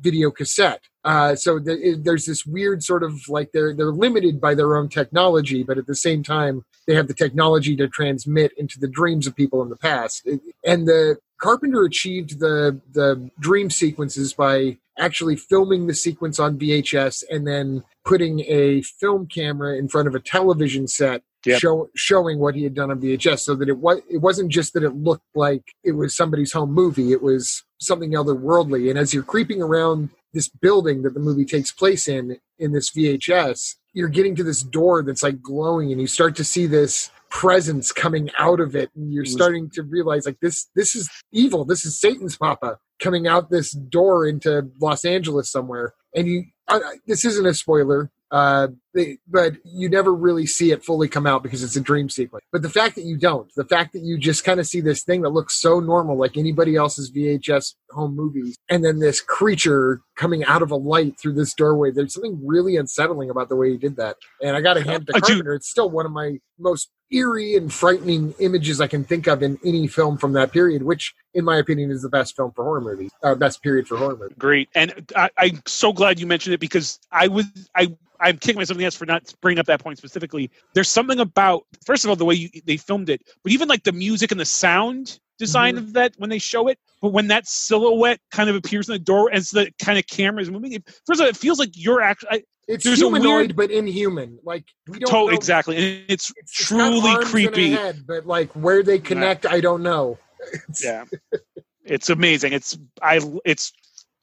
video cassette. Uh, so the, there's this weird sort of like they're they're limited by their own technology, but at the same time they have the technology to transmit into the dreams of people in the past. And the Carpenter achieved the the dream sequences by actually filming the sequence on VHS and then putting a film camera in front of a television set Yep. Show, showing what he had done on VHS, so that it was it wasn't just that it looked like it was somebody's home movie; it was something otherworldly. And as you're creeping around this building that the movie takes place in in this VHS, you're getting to this door that's like glowing, and you start to see this presence coming out of it, and you're starting to realize like this this is evil. This is Satan's papa coming out this door into Los Angeles somewhere. And you, I, this isn't a spoiler. Uh, they, but you never really see it fully come out because it's a dream sequence. But the fact that you don't, the fact that you just kind of see this thing that looks so normal, like anybody else's VHS home movies, and then this creature coming out of a light through this doorway, there's something really unsettling about the way he did that. And I got to hand to Carpenter. It's still one of my most eerie and frightening images I can think of in any film from that period, which, in my opinion, is the best film for horror movies, uh, best period for horror movies. Great, and I, I'm so glad you mentioned it because I was I I'm kicking myself in the ass for not bringing up that point specifically. There's something about, first of all, the way you, they filmed it, but even like the music and the sound design Mhm. of that when they show it. But when that silhouette kind of appears in the door as the kind of camera is moving, it, first of all, it feels like you're actually It's There's a humanoid, weird- but inhuman. Like we don't to- know. exactly, and it's, It's, it's truly a creepy. head, but like where they connect, I don't know. It's- Yeah, it's amazing. It's I. It's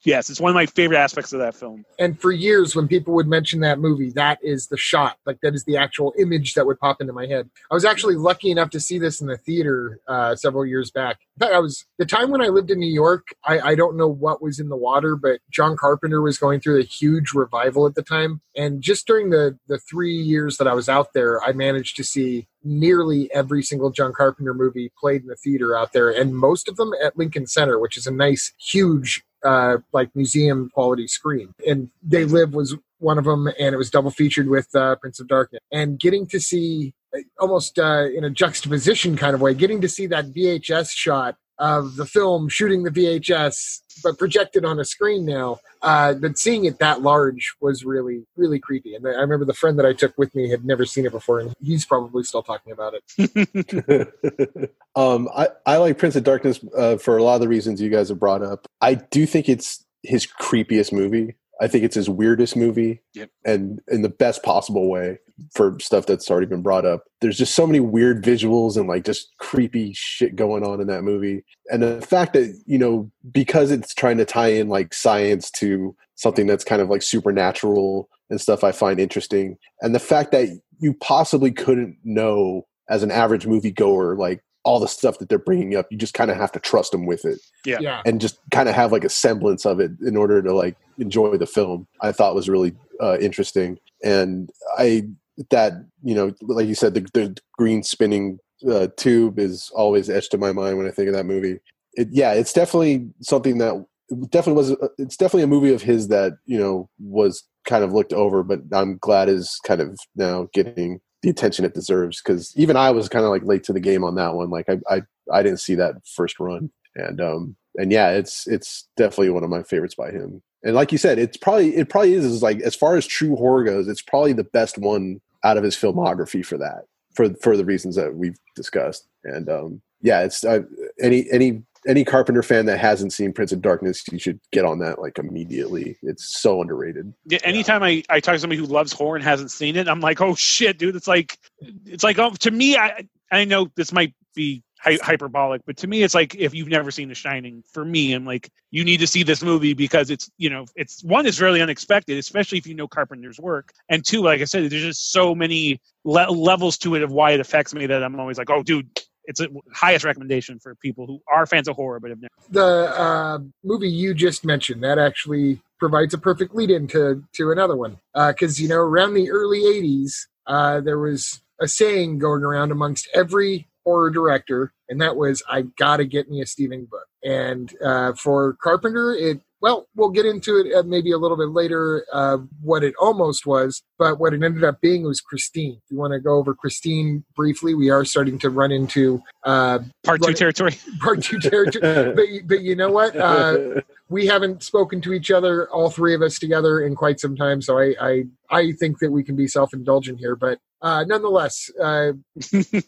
yes, it's one of my favorite aspects of that film. And for years, when people would mention that movie, that is the shot. Like that is the actual image that would pop into my head. I was actually lucky enough to see this in the theater uh, several years back. I was the time when I lived in New York. I, I don't know what was in the water, but John Carpenter was going through a huge revival at the time. And just during the the three years that I was out there, I managed to see nearly every single John Carpenter movie played in the theater out there, and most of them at Lincoln Center, which is a nice, huge, uh, like museum quality screen. And They Live was one of them, and it was double featured with uh, Prince of Darkness. And getting to see uh, almost uh, in a juxtaposition kind of way, getting to see that VHS shot of the film shooting the VHS, but projected on a screen now. Uh, but seeing it that large was really, really creepy. And I remember the friend that I took with me had never seen it before, and he's probably still talking about it. um, I, I like Prince of Darkness uh, for a lot of the reasons you guys have brought up. I do think it's his creepiest movie. I think it's his weirdest movie, Yep. and in the best possible way for stuff that's already been brought up. There's just so many weird visuals and like just creepy shit going on in that movie, and the fact that you know because it's trying to tie in like science to something that's kind of like supernatural and stuff, I find interesting, and the fact that you possibly couldn't know as an average moviegoer like all the stuff that they're bringing up you just kind of have to trust them with it Yeah. yeah. and just kind of have like a semblance of it in order to like enjoy the film i thought was really uh, interesting and i that you know like you said the, the green spinning uh, tube is always etched in my mind when i think of that movie it, yeah it's definitely something that definitely was it's definitely a movie of his that you know was kind of looked over but i'm glad is kind of now getting the attention it deserves because even i was kind of like late to the game on that one. Like I, I i didn't see that first run. And um and yeah it's it's definitely one of my favorites by him. And like you said it's probably it probably is, is like as far as true horror goes it's probably the best one out of his filmography for that for for the reasons that we've discussed. And um yeah it's uh, any any any carpenter fan that hasn't seen prince of darkness you should get on that like immediately it's so underrated Yeah, anytime I, I talk to somebody who loves horror and hasn't seen it, I'm like, oh shit, dude! It's like, it's like um, to me, I I know this might be hy- hyperbolic, but to me, it's like if you've never seen The Shining, for me, I'm like, you need to see this movie because it's you know, it's one is really unexpected, especially if you know Carpenter's work, and two, like I said, there's just so many le- levels to it of why it affects me that I'm always like, oh, dude. It's a highest recommendation for people who are fans of horror but have never. the uh, movie you just mentioned that actually provides a perfect lead in to to another one because you know around the early 80s uh, there was a saying going around amongst every horror director and that was i gotta get me a stephen book and uh, for carpenter it well we'll get into it uh, maybe a little bit later uh, what it almost was but what it ended up being was christine if you want to go over christine briefly we are starting to run into uh, Part two territory. part two territory but, but you know what uh, we haven't spoken to each other, all three of us together, in quite some time. So I, I, I think that we can be self-indulgent here. But uh, nonetheless, uh,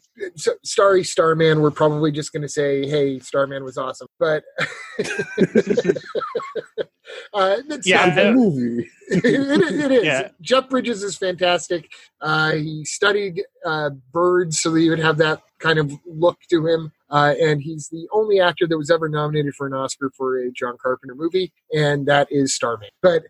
Starry Starman, we're probably just going to say, "Hey, Starman was awesome." But uh, that's Yeah, a movie it, is- it is. Yeah. Jeff Bridges is fantastic. Uh, he studied uh, birds so that he would have that kind of look to him. Uh, and he's the only actor that was ever nominated for an Oscar for a John Carpenter movie, and that is Starman. But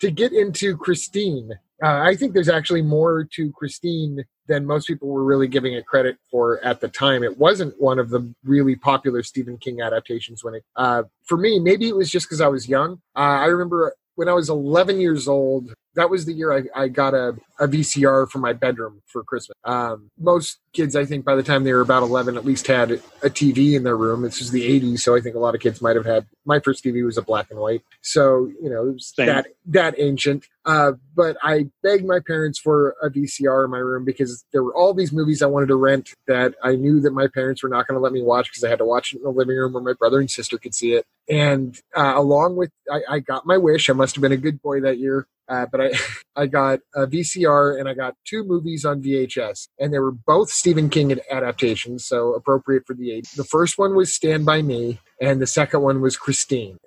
to get into Christine, uh, I think there's actually more to Christine than most people were really giving it credit for at the time. It wasn't one of the really popular Stephen King adaptations when it, uh, for me, maybe it was just because I was young. Uh, I remember when I was 11 years old, that was the year I, I got a, a VCR for my bedroom for Christmas. Um, most kids, I think, by the time they were about 11, at least had a TV in their room. This was the 80s, so I think a lot of kids might have had. My first TV was a black and white, so you know it was that that ancient. Uh, but I begged my parents for a VCR in my room because there were all these movies I wanted to rent that I knew that my parents were not going to let me watch because I had to watch it in the living room where my brother and sister could see it. And uh, along with, I, I got my wish. I must have been a good boy that year. Uh, but I I got a VCR and I got two movies on VHS, and they were both Stephen King adaptations, so appropriate for the age. The first one was Stand by Me, and the second one was Christine.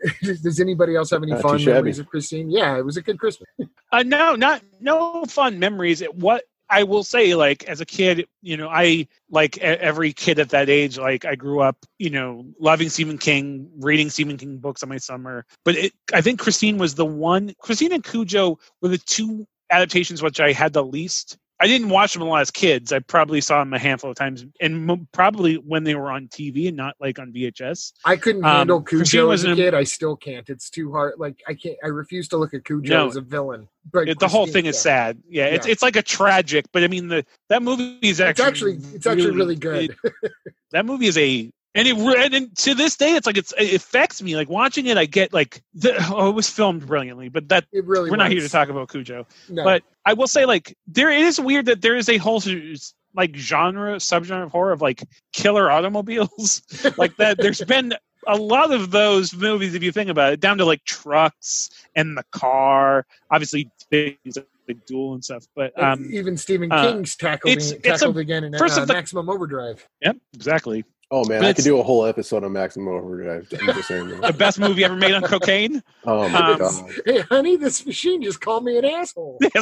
Does anybody else have any Not too fond shabby. memories of Christine? Yeah, it was a good Christmas. Uh, no, not no fun memories. It, what I will say, like as a kid, you know, I like every kid at that age, like I grew up, you know, loving Stephen King, reading Stephen King books on my summer. But it, I think Christine was the one. Christine and Cujo were the two adaptations which I had the least. I didn't watch them a lot as kids. I probably saw them a handful of times, and mo- probably when they were on TV and not like on VHS. I couldn't Um, handle Christine Cujo was as a kid. I still can't. It's too hard. Like I can't. I refuse to look at Cujo No. as a villain. But It, the whole thing is yeah. sad. Yeah, it's Yeah. it's like a tragic, but I mean the that movie is It's actually actually it's actually really good. it- that movie is a and it and, and to this day it's like it's it affects me like watching it i get like the, oh it was filmed brilliantly but that it really. we're not here to talk about cujo No. but i will say like there it is weird that there is a whole like genre subgenre of horror of like killer automobiles like that there's been a lot of those movies if you think about it down to like trucks and the car obviously things like duel and stuff but um even Stephen uh, King's tackled it's- it's tackled a- again in first uh, of the- Maximum Overdrive. yep exactly Oh man, But I could do a whole episode on Maximum Overdrive. I'm just saying. the best movie ever made on cocaine Oh my Um, god. Hey, honey, this machine just called me an asshole.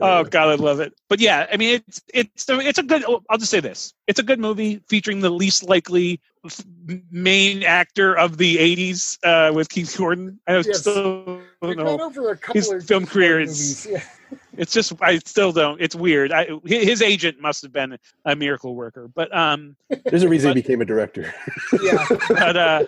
oh god, I love it. But yeah, I mean, it's it's a, it's a good. I'll just say this: it's a good movie featuring the least likely f- main actor of the '80s uh, with Keith Gordon. I Yes. still We've don't know. over a couple His of film Keith career is- movies. It's just I still don't. It's weird. I, his agent must have been a miracle worker, but um, There's a reason but- he became a director. Yeah, yeah. but uh,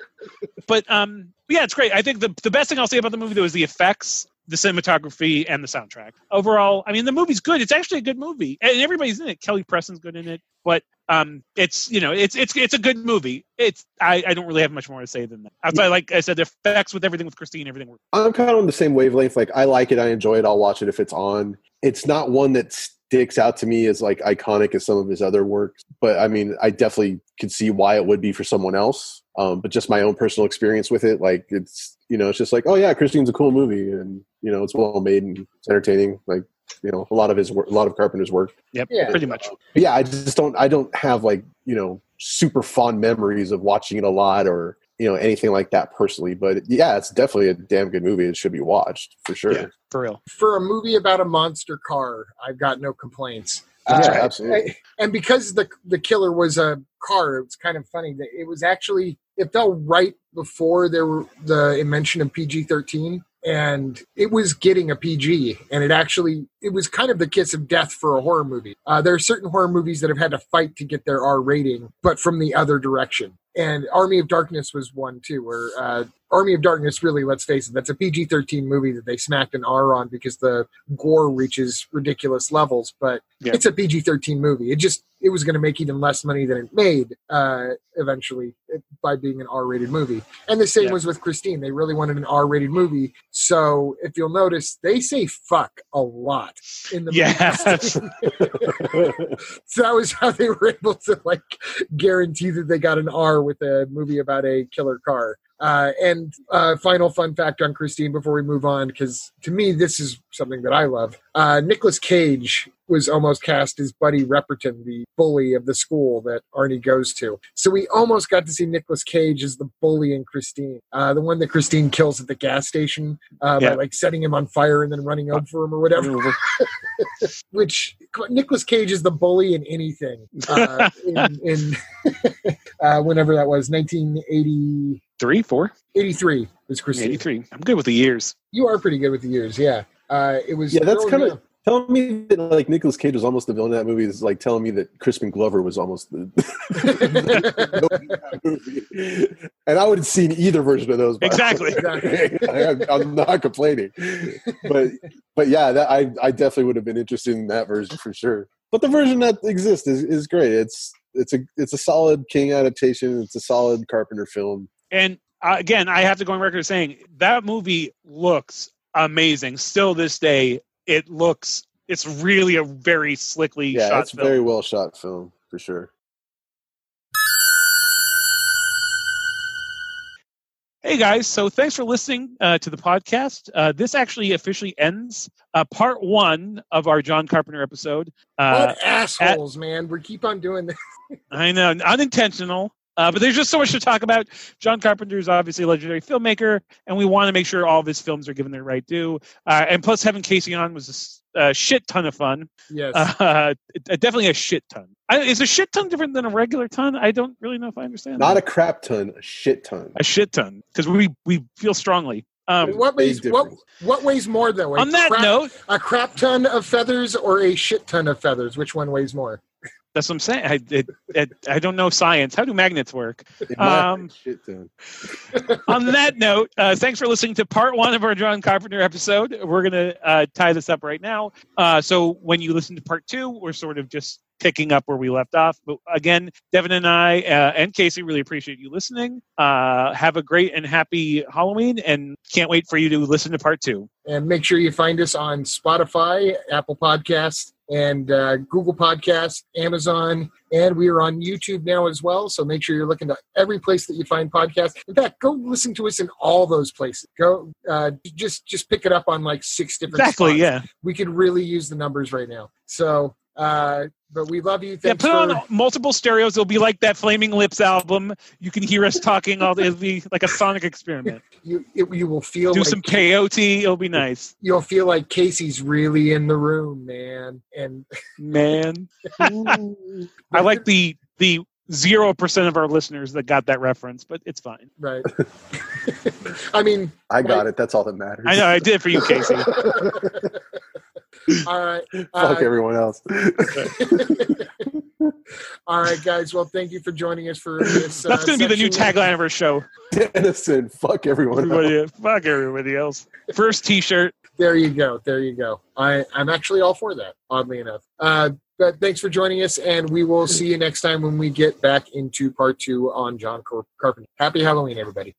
but um, yeah, it's great. I think the the best thing I'll say about the movie though is the effects, the cinematography, and the soundtrack. Overall, I mean, the movie's good. It's actually a good movie, and everybody's in it. Kelly Preston's good in it, but um, it's you know, it's it's it's a good movie. It's I, I don't really have much more to say than that. Outside, like I said, the effects with everything with Christine, everything. works. I'm kind of on the same wavelength. Like I like it, I enjoy it. I'll watch it if it's on. It's not one that sticks out to me as like iconic as some of his other works, but I mean, I definitely could see why it would be for someone else. Um, but just my own personal experience with it, like it's you know, it's just like, oh yeah, Christine's a cool movie, and you know, it's well made and it's entertaining. Like you know, a lot of his work, a lot of Carpenter's work. Yep, Yeah. pretty much. But yeah, I just don't. I don't have like you know super fond memories of watching it a lot or you know anything like that personally. But yeah, it's definitely a damn good movie. It should be watched for sure. Yeah. For real. For a movie about a monster car, I've got no complaints. Yeah, Uh, absolutely. and because the the killer was a car, it's kind of funny that it was actually it fell right before there were the invention of PG thirteen, and it was getting a PG, and it actually it was kind of the kiss of death for a horror movie. Uh, there are certain horror movies that have had to fight to get their R rating, but from the other direction. And Army of Darkness was one too, where uh, Army of Darkness really, let's face it, that's a PG thirteen movie that they smacked an R on because the gore reaches ridiculous levels, but Yeah. it's a PG thirteen movie. It just it was going to make even less money than it made uh, eventually by being an R rated movie. And the same Yeah. was with Christine. They really wanted an R rated movie, so if you'll notice, they say "fuck" a lot in the movie. Yes. so that was how they were able to like guarantee that they got an R with a movie about a killer car. Uh, and uh, final fun fact on Christine before we move on, because to me this is something that I love. Uh, Nicolas Cage was almost cast as Buddy Repperton, the bully of the school that Arnie goes to. So we almost got to see Nicolas Cage as the bully in Christine, uh, the one that Christine kills at the gas station uh, Yeah. by like setting him on fire and then running over him or whatever which Nicolas Cage is the bully in anything. Uh, in in uh, whenever that was, 1983 Three, four, was Christine. 83. I'm good with the years. You are pretty good with the years, yeah. Uh, it was. Yeah, that's oh, kinda- telling me that like Nicolas Cage was almost the villain in that movie is like telling me that Crispin Glover was almost the, the villain in that movie. And I would have seen either version of those. Exactly. I'm, I'm not complaining, but but yeah, that, I I definitely would have been interested in that version for sure. But the version that exists is, is great. It's it's a it's a solid King adaptation. It's a solid Carpenter film. And uh, again, I have to go on record saying that movie looks amazing. Still this day, it looks. It's really a very slickly Yeah, shot it's a film. very well shot film for sure. Hey guys, so thanks for listening uh, to the podcast. Uh, this actually officially ends uh, part one of our John Carpenter episode. Uh, what assholes, man! We keep on doing this. I know, unintentional. Uh, but there's just so much to talk about. John Carpenter is obviously a legendary filmmaker, and we want to make sure all of his films are given their right due. Uh, and plus, having Casey on was a, a shit ton of fun. Yes. Uh, definitely a shit ton. I, is a shit ton different than a regular ton? I don't really know if I understand. Not that. a crap ton, a shit ton. A shit ton, because we we feel strongly. Um, what weighs what, what weighs more though? A on that crap, note, a crap ton of feathers or a shit ton of feathers? Which one weighs more? That's what I'm saying. I, it, it, I don't know science. How do magnets work? Um, on that note, uh, thanks for listening to part one of our John Carpenter episode. We're going to uh, tie this up right now. Uh, so when you listen to part two, we're sort of just picking up where we left off. But again, Devin and I uh, and Casey really appreciate you listening. Uh, have a great and happy Halloween, and can't wait for you to listen to part two. And make sure you find us on Spotify, Apple Podcasts, and uh, Google Podcasts, Amazon, and we are on YouTube now as well. So make sure you're looking to every place that you find podcasts. In fact, go listen to us in all those places. Go uh, just just pick it up on like six different. Exactly. Spots. Yeah. We could really use the numbers right now. So uh, but we love you. Thanks yeah, put for... on multiple stereos. It'll be like that Flaming Lips album. You can hear us talking all. It'll be like a sonic experiment. you it, you will feel do like some peyote. It'll be nice. You'll feel like Casey's really in the room, man. And man, I like the the zero percent of our listeners that got that reference, but it's fine. Right. I mean, I got it. That's all that matters. I know. I did for you, Casey. All right. Fuck uh, everyone else. All right, guys. Well, thank you for joining us for this. Uh, That's going to be the new tagline of our show. Den of Cin, fuck everyone everybody, else. Fuck everybody else. First T-shirt. There you go. There you go. I, I'm actually all for that. Oddly enough. Uh, but thanks for joining us, and we will see you next time when we get back into part two on John Carpenter. Happy Halloween, everybody.